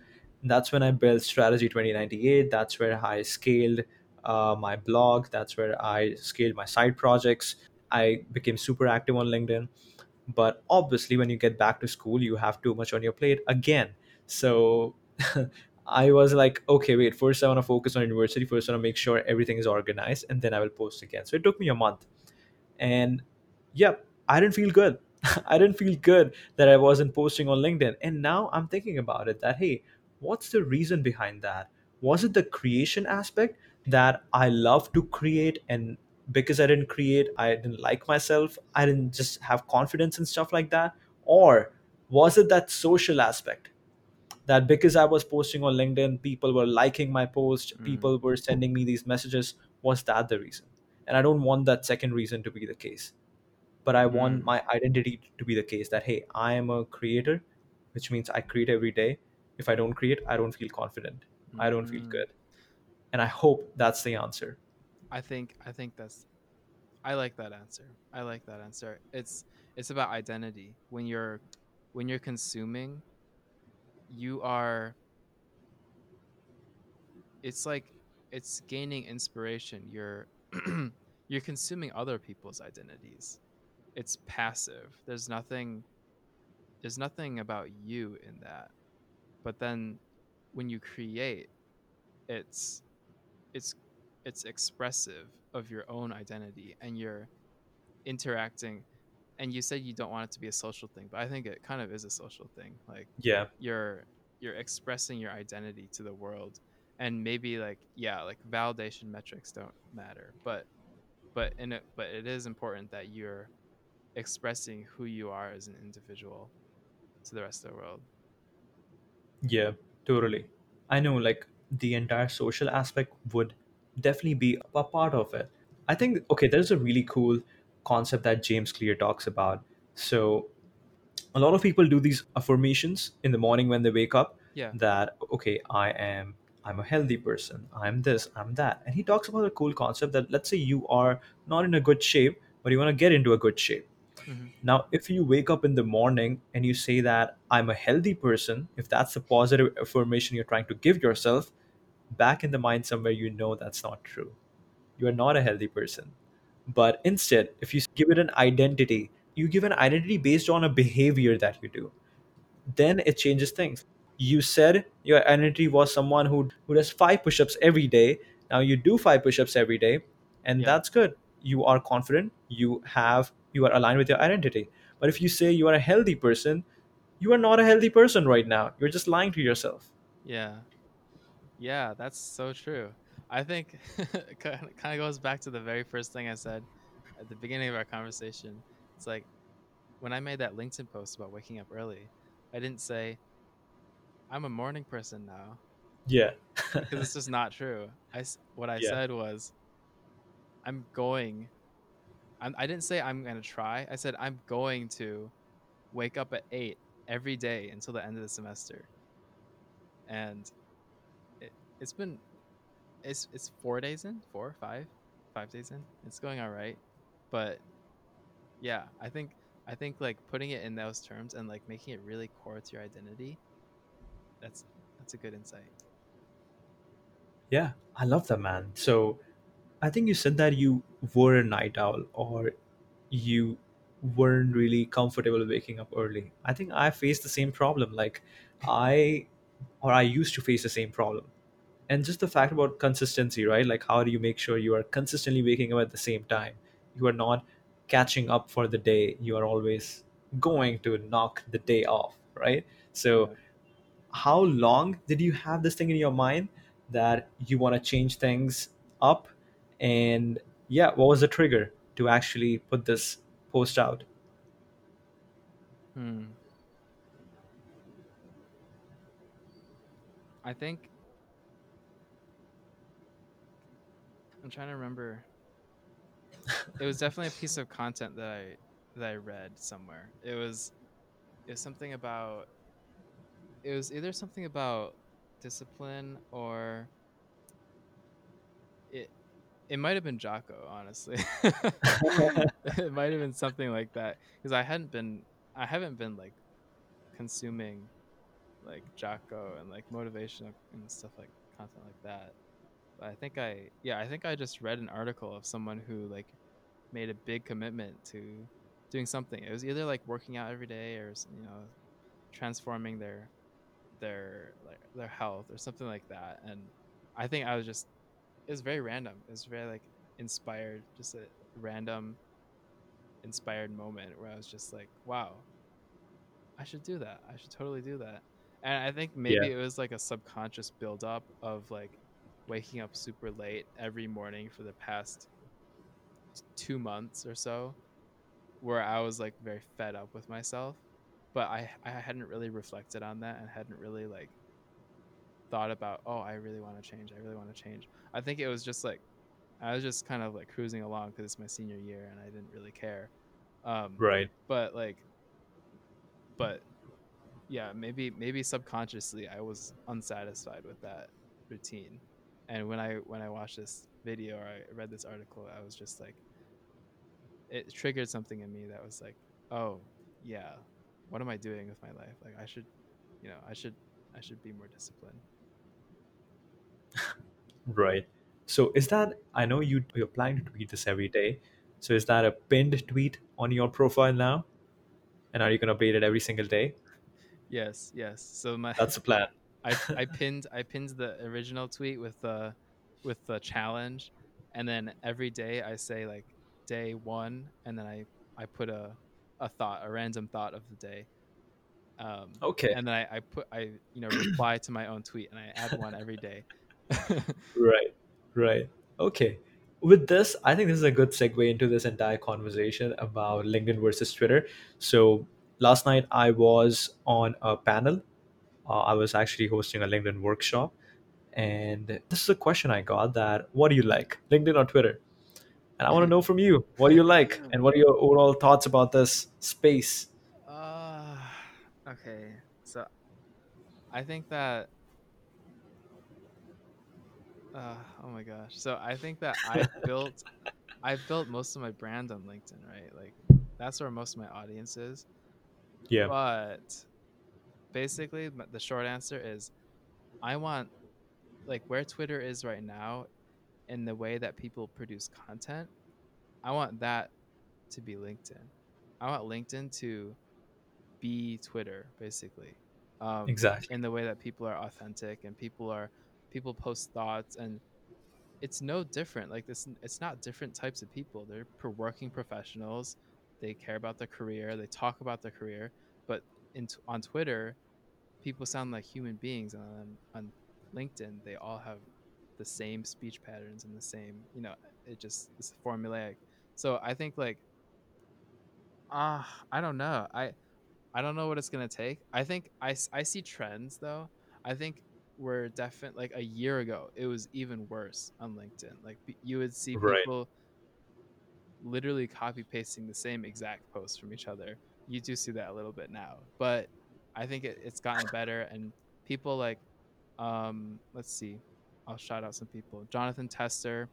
That's when I built Strategy 2098. That's where I scaled uh, my blog. That's where I scaled my side projects. I became super active on LinkedIn. But obviously, when you get back to school, you have too much on your plate again. So I was like, okay, wait, first I want to focus on university. First, I want to make sure everything is organized, and then I will post again. So it took me a month. And yep, I didn't feel good. I didn't feel good that I wasn't posting on LinkedIn. And now I'm thinking about it that, hey, what's the reason behind that? Was it the creation aspect that I love to create and because I didn't create, I didn't like myself, I didn't just have confidence and stuff like that? Or was it that social aspect? That because I was posting on LinkedIn, people were liking my post, Mm, people were sending me these messages. Was that the reason? And I don't want that second reason to be the case. But I want mm, my identity to be the case that, hey, I am a creator, which means I create every day. If I don't create, I don't feel confident. I don't feel mm. good. And I hope that's the answer. I think I think that's I like that answer. I like that answer. It's it's about identity. When you're when you're consuming, you are it's like it's gaining inspiration. You're you're consuming other people's identities. It's passive. There's nothing there's nothing about you in that. But then when you create, it's it's it's expressive of your own identity and you're interacting and you said you don't want it to be a social thing, but I think it kind of is a social thing. Like Yeah. you're you're expressing your identity to the world and maybe like yeah, like validation metrics don't matter, but but in it but it is important that you're expressing who you are as an individual to the rest of the world. Yeah, totally. I know, like, the entire social aspect would definitely be a part of it. I think, okay, there's a really cool concept that James Clear talks about. So, a lot of people do these affirmations in the morning when they wake up Yeah. that, okay, I am. I'm a healthy person. I'm this, I'm that. And he talks about a cool concept that let's say you are not in a good shape, but you want to get into a good shape hmm now, if you wake up in the morning and you say that I'm a healthy person, if that's a positive affirmation you're trying to give yourself, back in the mind somewhere you know that's not true. You are not a healthy person. But instead, if you give it an identity, you give an identity based on a behavior that you do then it changes things. You said your identity was someone who who does five push-ups every day. Now you do five push-ups every day, and Yeah. that's good. You are confident. You have you are aligned with your identity. But if you say you are a healthy person, you are not a healthy person right now. You're just lying to yourself. Yeah. Yeah, that's so true. I think it kind of goes back to the very first thing I said at the beginning of our conversation. It's like when I made that LinkedIn post about waking up early, I didn't say I'm a morning person now Yeah. because it's just not true. I what I yeah. said was I'm going. I'm, I didn't say I'm gonna try. I said I'm going to wake up at eight every day until the end of the semester, and it's been it's it's four days in, four, five, five days in. It's going all right, but yeah, I think I think like putting it in those terms and like making it really core to your identity. That's that's a good insight. Yeah. I love that man. So I think you said that you were a night owl or you weren't really comfortable waking up early. I think I faced the same problem. Like I or I used to face the same problem. And just the fact about consistency, right? Like how do you make sure you are consistently waking up at the same time? You are not catching up for the day. You are always going to knock the day off, right? So how long did you have this thing in your mind that you want to change things up? And yeah, what was the trigger to actually put this post out? Hmm. I think I'm trying to remember. It was definitely a piece of content that I that I read somewhere. It was it was something about it was either something about discipline or it it might have been Jocko, honestly. it might have been something like that because I hadn't been I haven't been like consuming like Jocko and like motivation and stuff like content like that. I think I yeah, I think I just read an article of someone who like made a big commitment to doing something. It was either like working out every day or you know transforming their their like their health or something like that. And I think I was just it was very random. It was very like inspired, just a random inspired moment where I was just like, wow, I should do that. I should totally do that. And I think yeah, maybe it was like a subconscious buildup of like waking up super late every morning for the past two months or so where I was like very fed up with myself, but I I hadn't really reflected on that and hadn't really like thought about oh I really want to change I really want to change. I think it was just like I was just kind of like cruising along because it's my senior year and I didn't really care. Um, Right. but like, but yeah, maybe maybe subconsciously I was unsatisfied with that routine, and when I when I watched this video or I read this article, I was just like, it triggered something in me that was like, oh yeah, what am I doing with my life? Like I should, you know, I should I should be more disciplined. Right. So is that I know you you're planning to tweet this every day. So is that a pinned tweet on your profile now? And are you gonna update it every single day? Yes, yes. So my That's the plan. I I pinned I pinned the original tweet with the with the challenge, and then every day I say like day one, and then I I put a a thought, a random thought of the day, um, Okay. and then I, I put I you know reply to my own tweet, and I add one every day. Right. Right. Okay. With this, I think this is a good segue into this entire conversation about LinkedIn versus Twitter. So last night I was on a panel. Uh, I was actually hosting a LinkedIn workshop, and this is a question I got that what do you like, LinkedIn or Twitter? And I want to know from you, what do you like, and what are your overall thoughts about this space? uh, okay, so I think that. Uh, oh my gosh! So I think that I built I built most of my brand on LinkedIn, right? Like that's where most of my audience is. Yeah. But basically, the short answer is I want like where Twitter is right now in the way that people produce content. I want that to be LinkedIn. I want LinkedIn to be Twitter, basically. Um, Exactly. in the way that people are authentic and people are people post thoughts and it's no different. Like this, it's not different types of people. They're working professionals. They care about their career. They talk about their career. But in t- on Twitter, people sound like human beings. And on, on LinkedIn, they all have the same speech patterns and the same, you know, it just it's formulaic. So I think like, ah, I don't know. I I don't know what it's gonna take. I think I I see trends though. I think we're definitely like a year ago it was even worse on LinkedIn. Like you would see Right. people literally copy pasting the same exact post from each other. You do see that a little bit now, but I think it, it's gotten better and people like um let's see, I'll shout out some people. Jonathan Tester,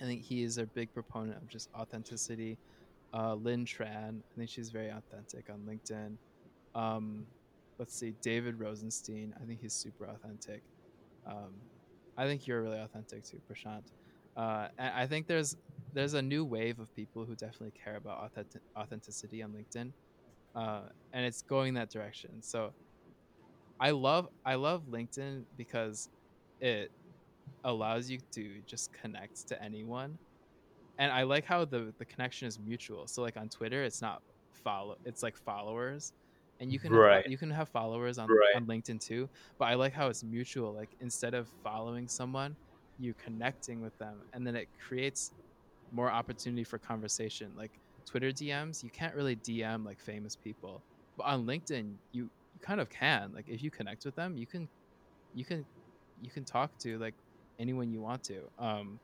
I think he is a big proponent of just authenticity. Uh, Lynn Tran, I think she's very authentic on LinkedIn. Um, let's see, David Rosenstein, I think he's super authentic. Um, I think you're really authentic too, Prashant. Uh, and I think there's there's a new wave of people who definitely care about authentic- authenticity on LinkedIn, uh, and it's going that direction. So I love I love LinkedIn because it allows you to just connect to anyone and I like how the the connection is mutual. So like on Twitter, it's not follow, it's like followers, and you can have, Right. you can have followers on Right. on LinkedIn too. But I like how it's mutual. Like instead of following someone, you're connecting with them, and then it creates more opportunity for conversation. Like Twitter DMs, you can't really DM like famous people, but on LinkedIn, you you kind of can. Like if you connect with them, you can you can you can talk to like anyone you want to. Um,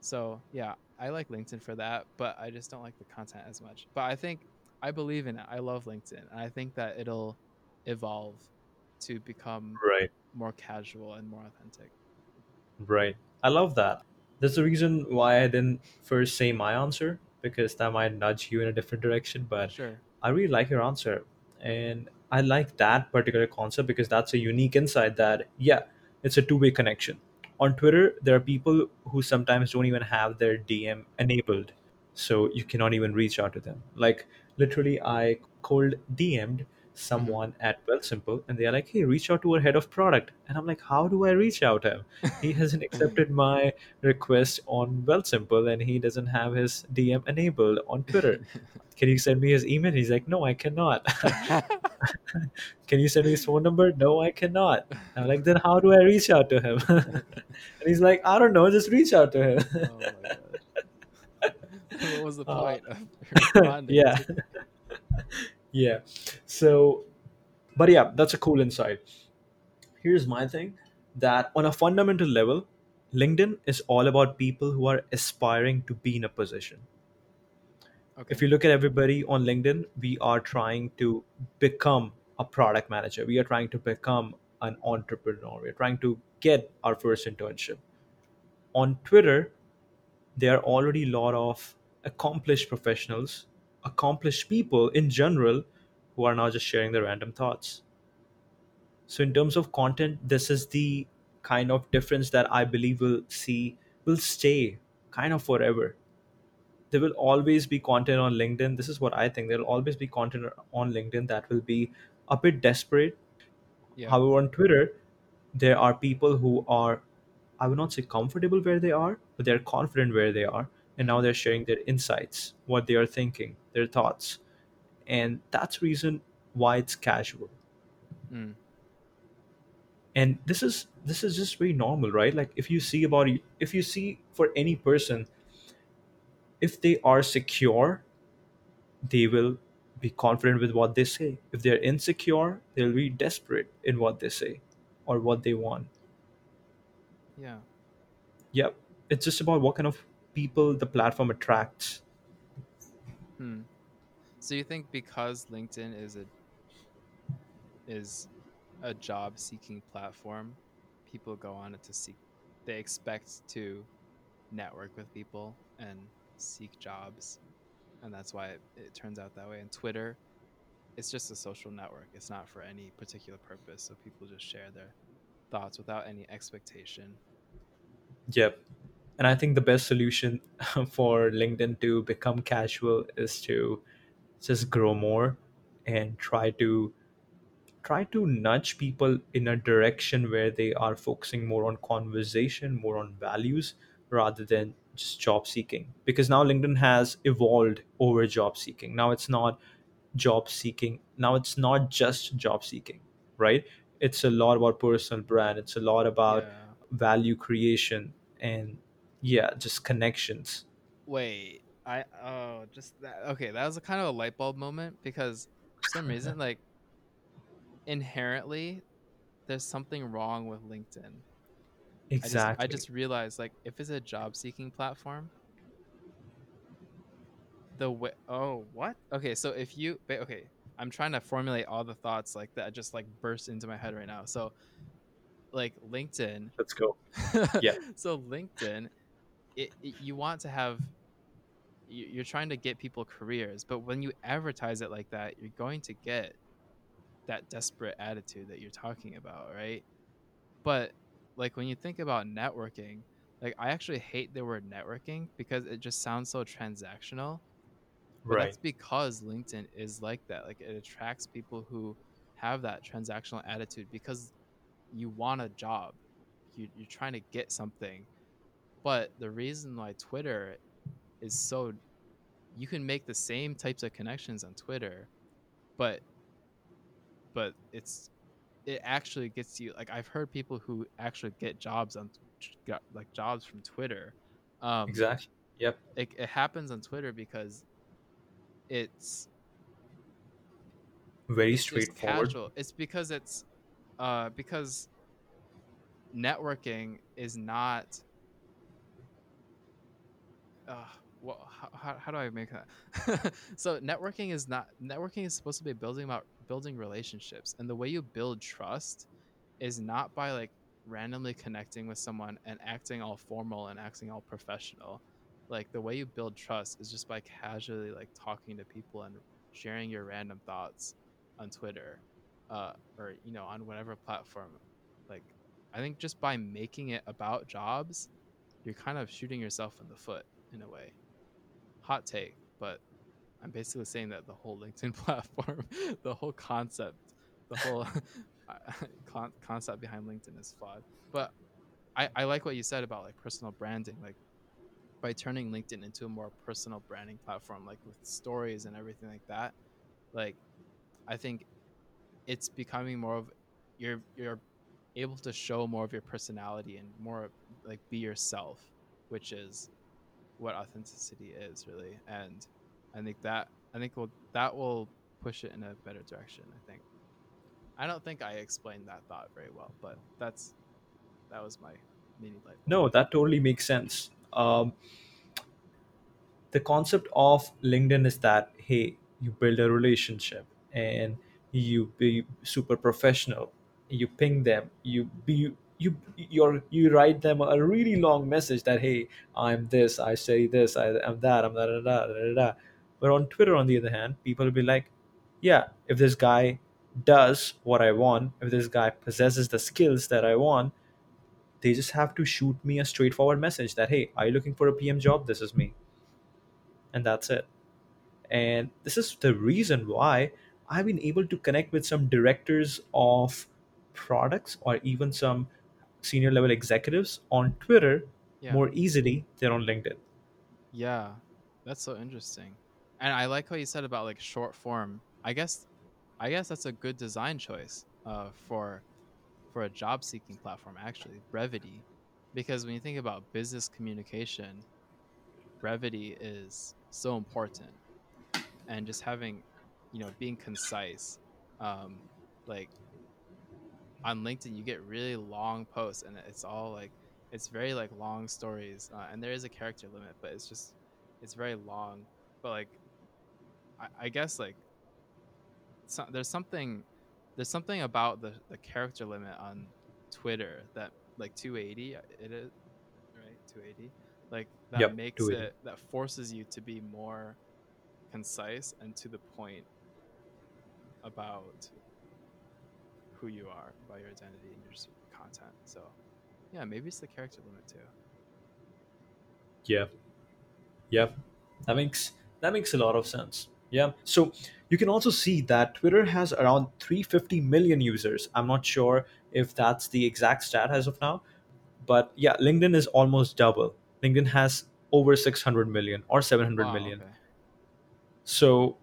so yeah, I like LinkedIn for that, but I just don't like the content as much. But I think I believe in it. I love LinkedIn, and I think that it'll evolve to become Right. more casual and more authentic. Right. I love that. That's the reason why I didn't first say my answer because that might nudge you in a different direction. But Sure. I really like your answer. And I like that particular concept because that's a unique insight that, yeah, it's a two way connection. On Twitter, there are people who sometimes don't even have their DM enabled. So you cannot even reach out to them. Like, literally, I cold DM'd. Someone at Well and they're like, hey, reach out to our head of product. And I'm like, how do I reach out to him? He hasn't accepted my request on Well and he doesn't have his DM enabled on Twitter can you send me his email? He's like, no, I cannot. can you send me his phone number? No, I cannot. I'm like, then how do I reach out to him? and he's like, I don't know, just reach out to him. oh my gosh. was the Uh, point of responding? yeah. Yeah. So, but yeah, that's a cool insight. Here's my thing that on a fundamental level, LinkedIn is all about people who are aspiring to be in a position. Okay. If you look at everybody on LinkedIn, we are trying to become a product manager. We are trying to become an entrepreneur. We're trying to get our first internship. On Twitter, there are already a lot of accomplished professionals, accomplished people in general who are now just sharing their random thoughts. So in terms of content, this is the kind of difference that I believe will see will stay kind of forever. There will always be content on LinkedIn. This is what I think. There will always be content on LinkedIn that will be a bit desperate. yeah. However, on Twitter, there are people who are I would not say comfortable where they are, but they're confident where they are. And now they're sharing their insights, what they are thinking, their thoughts. And that's reason why it's casual. Mm. And this is this is just very normal, right? Like if you see about if you see for any person, if they are secure, they will be confident with what they say. If they're insecure, they'll be desperate in what they say or what they want. Yeah. Yep. It's just about what kind of people the platform attracts. Hmm. So you think because LinkedIn is a is a job seeking platform, people go on it to seek they expect to network with people and seek jobs and that's why it, it turns out that way. And Twitter, it's just a social network. It's not for any particular purpose. So people just share their thoughts without any expectation. Yep. And I think the best solution for LinkedIn to become casual is to just grow more and try to try to nudge people in a direction where they are focusing more on conversation, more on values rather than just job seeking. Because now LinkedIn has evolved over job seeking. Now it's not job seeking. Now it's not just job seeking, right? It's a lot about personal brand. It's a lot about Yeah. value creation and yeah, just connections. Wait, I oh just that okay, that was a kind of a light bulb moment because for some reason like inherently there's something wrong with LinkedIn. I just I just realized like if it's a job seeking platform, the way oh what? Okay, so if you ba- okay, I'm trying to formulate all the thoughts like that just like burst into my head right now. So like LinkedIn Let's go. Yeah. so LinkedIn it, it, you want to have you- you're trying to get people careers, but when you advertise it like that, you're going to get that desperate attitude that you're talking about, right? But like when you think about networking, like I actually hate the word networking because it just sounds so transactional. But Right. that's because LinkedIn is like that. Like it attracts people who have that transactional attitude because you want a job. You, you're trying to get something. But the reason why Twitter is so you can make the same types of connections on Twitter, but but it's it actually gets you like I've heard people who actually get jobs on got like jobs from Twitter. Um Exactly. Yep. it, it happens on Twitter because it's Very it's straightforward. casual. It's because it's uh because networking is not uh well how, how, do I make that? so networking is not networking is supposed to be building about building relationships and the way you build trust is not by like randomly connecting with someone and acting all formal and acting all professional. Like the way you build trust is just by casually like talking to people and sharing your random thoughts on Twitter, uh, or you know on whatever platform. Like I think just by making it about jobs, you're kind of shooting yourself in the foot in a way. Hot take, but I'm basically saying that the whole LinkedIn platform, the whole concept, the whole con- concept behind LinkedIn is flawed. But I, I like what you said about like personal branding, like by turning LinkedIn into a more personal branding platform, like with stories and everything like that. Like I think it's becoming more of you're you're able to show more of your personality and more like be yourself, which is what authenticity is really, and I think that I think will that will push it in a better direction. I think. I don't think I explained that thought very well, but that's that was my meaning. bulb. No, that totally makes sense. Um, the concept of LinkedIn is that hey, you build a relationship and you be super professional. You ping them. You be you you you write them a really long message that hey, I'm this, I say this, I, I'm that, I'm that, da, da, da, da. But on Twitter, on the other hand, people will be like, yeah, if this guy does what I want, if this guy possesses the skills that I want, they just have to shoot me a straightforward message that hey, are you looking for a PM job? This is me, and that's it. And this is the reason why I've been able to connect with some directors of products or even some senior level executives on Twitter Yeah, more easily than on LinkedIn. yeah, that's so interesting, and I like how you said about like short form. I guess I guess that's a good design choice uh, for for a job seeking platform. Actually, brevity, because when you think about business communication, brevity is so important and just having you know being concise um like on linkedin you get really long posts and it's all like it's very like long stories uh, and there is a character limit but it's just it's very long. But like i, I guess like so, there's something there's something about the the character limit on twitter that like 280 it is right? 280 like that Yep, makes it that forces you to be more concise and to the point about who you are, about your identity and your content. So, yeah, maybe it's the character limit too. Yeah, yeah, that makes that makes a lot of sense. Yeah, so you can also see that Twitter has around 350 million users. I'm not sure if that's the exact stat as of now, but yeah, LinkedIn is almost double. LinkedIn has over 600 million or 700 Wow. million. Okay. So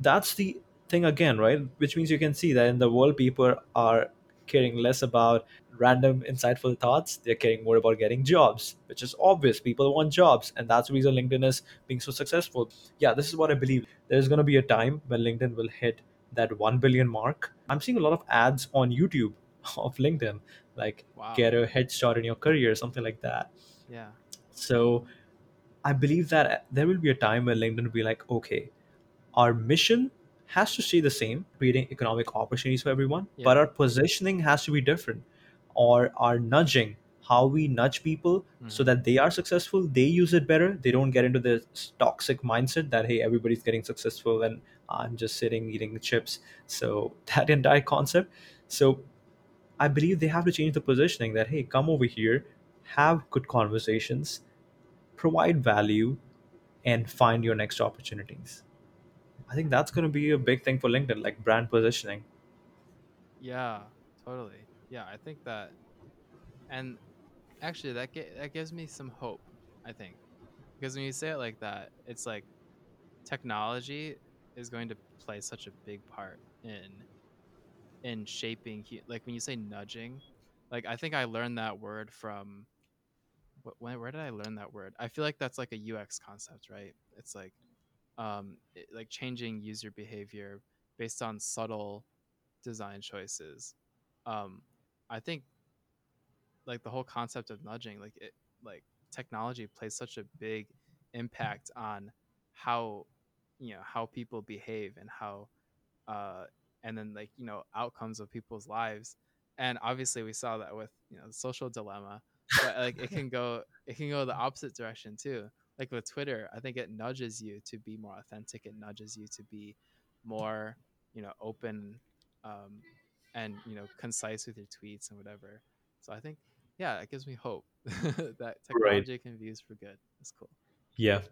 that's the thing again, right? Which means you can see that in the world, people are caring less about random insightful thoughts. They're caring more about getting jobs, which is obvious. People want jobs, and that's the reason LinkedIn is being so successful. Yeah, this is what I believe. There's going to be a time when LinkedIn will hit that 1 billion mark. I'm seeing a lot of ads on YouTube of LinkedIn, like Wow. get a head start in your career, something like that. Yeah. So I believe that there will be a time when LinkedIn will be like, okay, our mission has to stay the same, creating economic opportunities for everyone, but our positioning has to be different. Or our nudging, how we nudge people so hmm that they are successful, they use it better. They don't get into this toxic mindset that, hey, everybody's getting successful and I'm just sitting eating chips. So that entire concept. So I believe they have to change the positioning that, hey, come over here, have good conversations, provide value, and find your next opportunities. I think that's going to be a big thing for LinkedIn, like brand positioning. Yeah. Totally. Yeah. I think that, and actually, that gi- that gives me some hope. I think because when you say it like that, it's like technology is going to play such a big part in in shaping. Like when you say nudging, like I think I learned that word from Wh- when, where did I learn that word? I feel like that's like a UX concept, right? It's like um it, like changing user behavior based on subtle design choices. Um I think like the whole concept of nudging, like it like technology plays such a big impact on how you know how people behave and how uh, and then like you know outcomes of people's lives and obviously we saw that with you know the social dilemma but like it can go it can go the opposite direction too like with twitter i think it nudges you to be more authentic it nudges you to be more you know open um, and you know concise with your tweets and whatever so i think yeah it gives me hope that Right. technology can be used for good that's cool Yeah,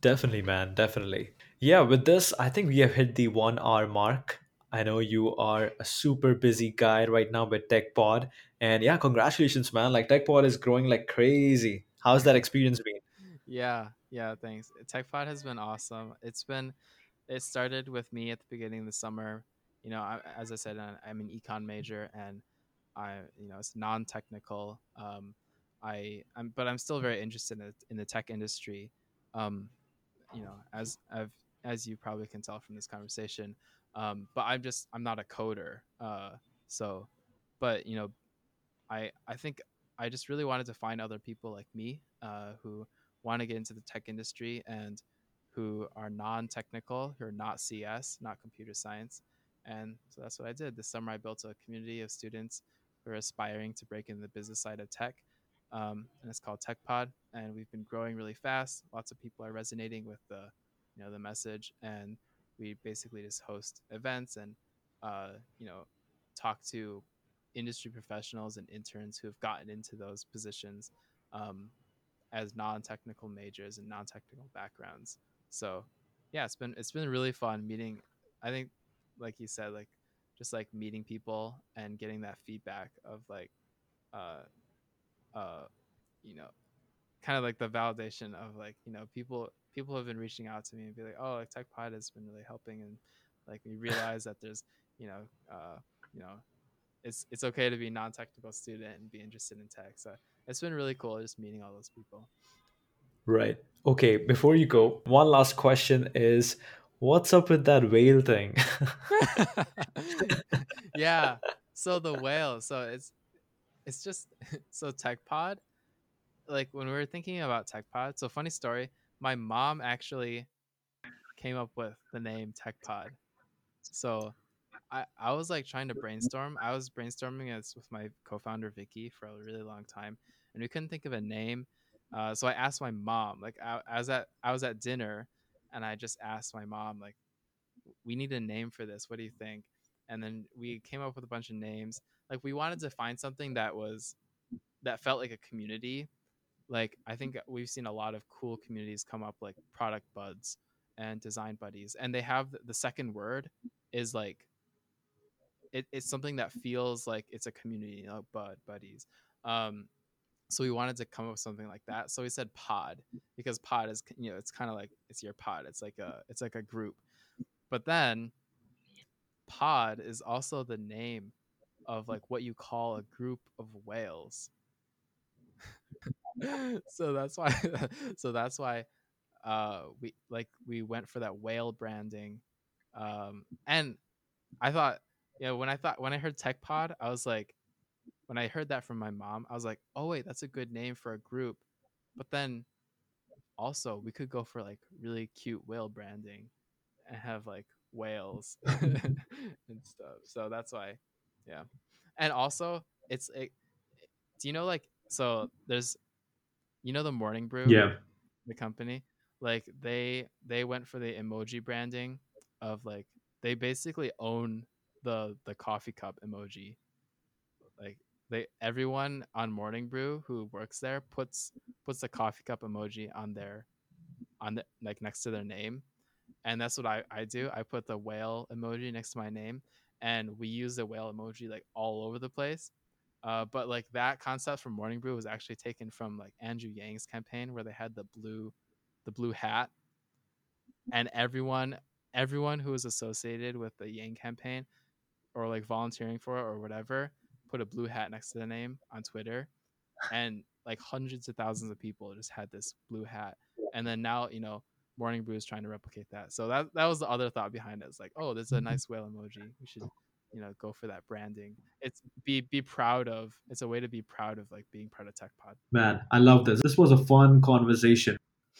definitely, man. Definitely. Yeah, with this, I think we have hit the one hour mark. I know you are a super busy guy right now with TechPod. And yeah, congratulations, man. Like TechPod is growing like crazy. How's that experience been? Yeah yeah thanks techpod has been awesome it's been it started with me at the beginning of the summer. You know, I, as I said, I'm an econ major, and I, you know, it's non-technical. Um, I, I'm, but I'm still very interested in, in the tech industry. Um, you know, as I've as you probably can tell from this conversation. Um, but I'm just I'm not a coder. Uh, so, but you know, I I think I just really wanted to find other people like me uh, who want to get into the tech industry and who are non-technical, who are not CS, not computer science, and so that's what I did. This summer, I built a community of students who are aspiring to break into the business side of tech, um, and it's called TechPod. And we've been growing really fast. Lots of people are resonating with the, you know, the message, and we basically just host events and, uh, you know, talk to industry professionals and interns who have gotten into those positions um, as non-technical majors and non-technical backgrounds. So, yeah, it's been it's been really fun meeting. I think, like you said, like just like meeting people and getting that feedback of like, uh, uh, you know, kind of like the validation of like you know people people have been reaching out to me and be like, oh, like TechPod has been really helping, and like we realize that there's you know, uh, you know, it's it's okay to be a non-technical student and be interested in tech. So it's been really cool just meeting all those people. Right. Okay, before you go, one last question is what's up with that whale thing? yeah. So the whale, so it's it's just so TechPod, like when we were thinking about TechPod, so funny story, my mom actually came up with the name TechPod. So I, I was like trying to brainstorm. I was brainstorming this with my co-founder Vicky for a really long time, and we couldn't think of a name. Uh, so I asked my mom. Like I, I was at I was at dinner, and I just asked my mom like, "We need a name for this. What do you think?" And then we came up with a bunch of names. Like we wanted to find something that was that felt like a community. Like I think we've seen a lot of cool communities come up, like product buds and design buddies, and they have the second word is like it, it's something that feels like it's a community, you know, bud buddies. Um, so we wanted to come up with something like that. So we said pod because pod is you know it's kind of like it's your pod. It's like a it's like a group. But then pod is also the name of like what you call a group of whales. so that's why so that's why uh we like we went for that whale branding um and i thought know when i thought when i heard tech pod i was like when i heard that from my mom i was like oh wait that's a good name for a group. But then also we could go for like really cute whale branding and have like whales and stuff. So that's why yeah. And also it's it, do you know like so there's you know the morning brew yeah. the company? Like they they went for the emoji branding of like they basically own the the coffee cup emoji. Like they everyone on morning brew who works there puts puts the coffee cup emoji on their on the like next to their name. And that's what i i do. I put the whale emoji next to my name and we use the whale emoji like all over the place. Uh, but like that concept from morning brew was actually taken from like andrew yang's campaign where they had the blue the blue hat. And everyone everyone who was associated with the yang campaign or like volunteering for it or whatever put a blue hat next to the name on twitter and like hundreds of thousands of people just had this blue hat. And then now you know morning brew is trying to replicate that. So that that was the other thought behind it. It's like oh there's a mm-hmm. nice whale emoji. We should you know go for that branding. It's be be proud of it's a way to be proud of like being part of tech pod. Man, I love this. This was a fun conversation.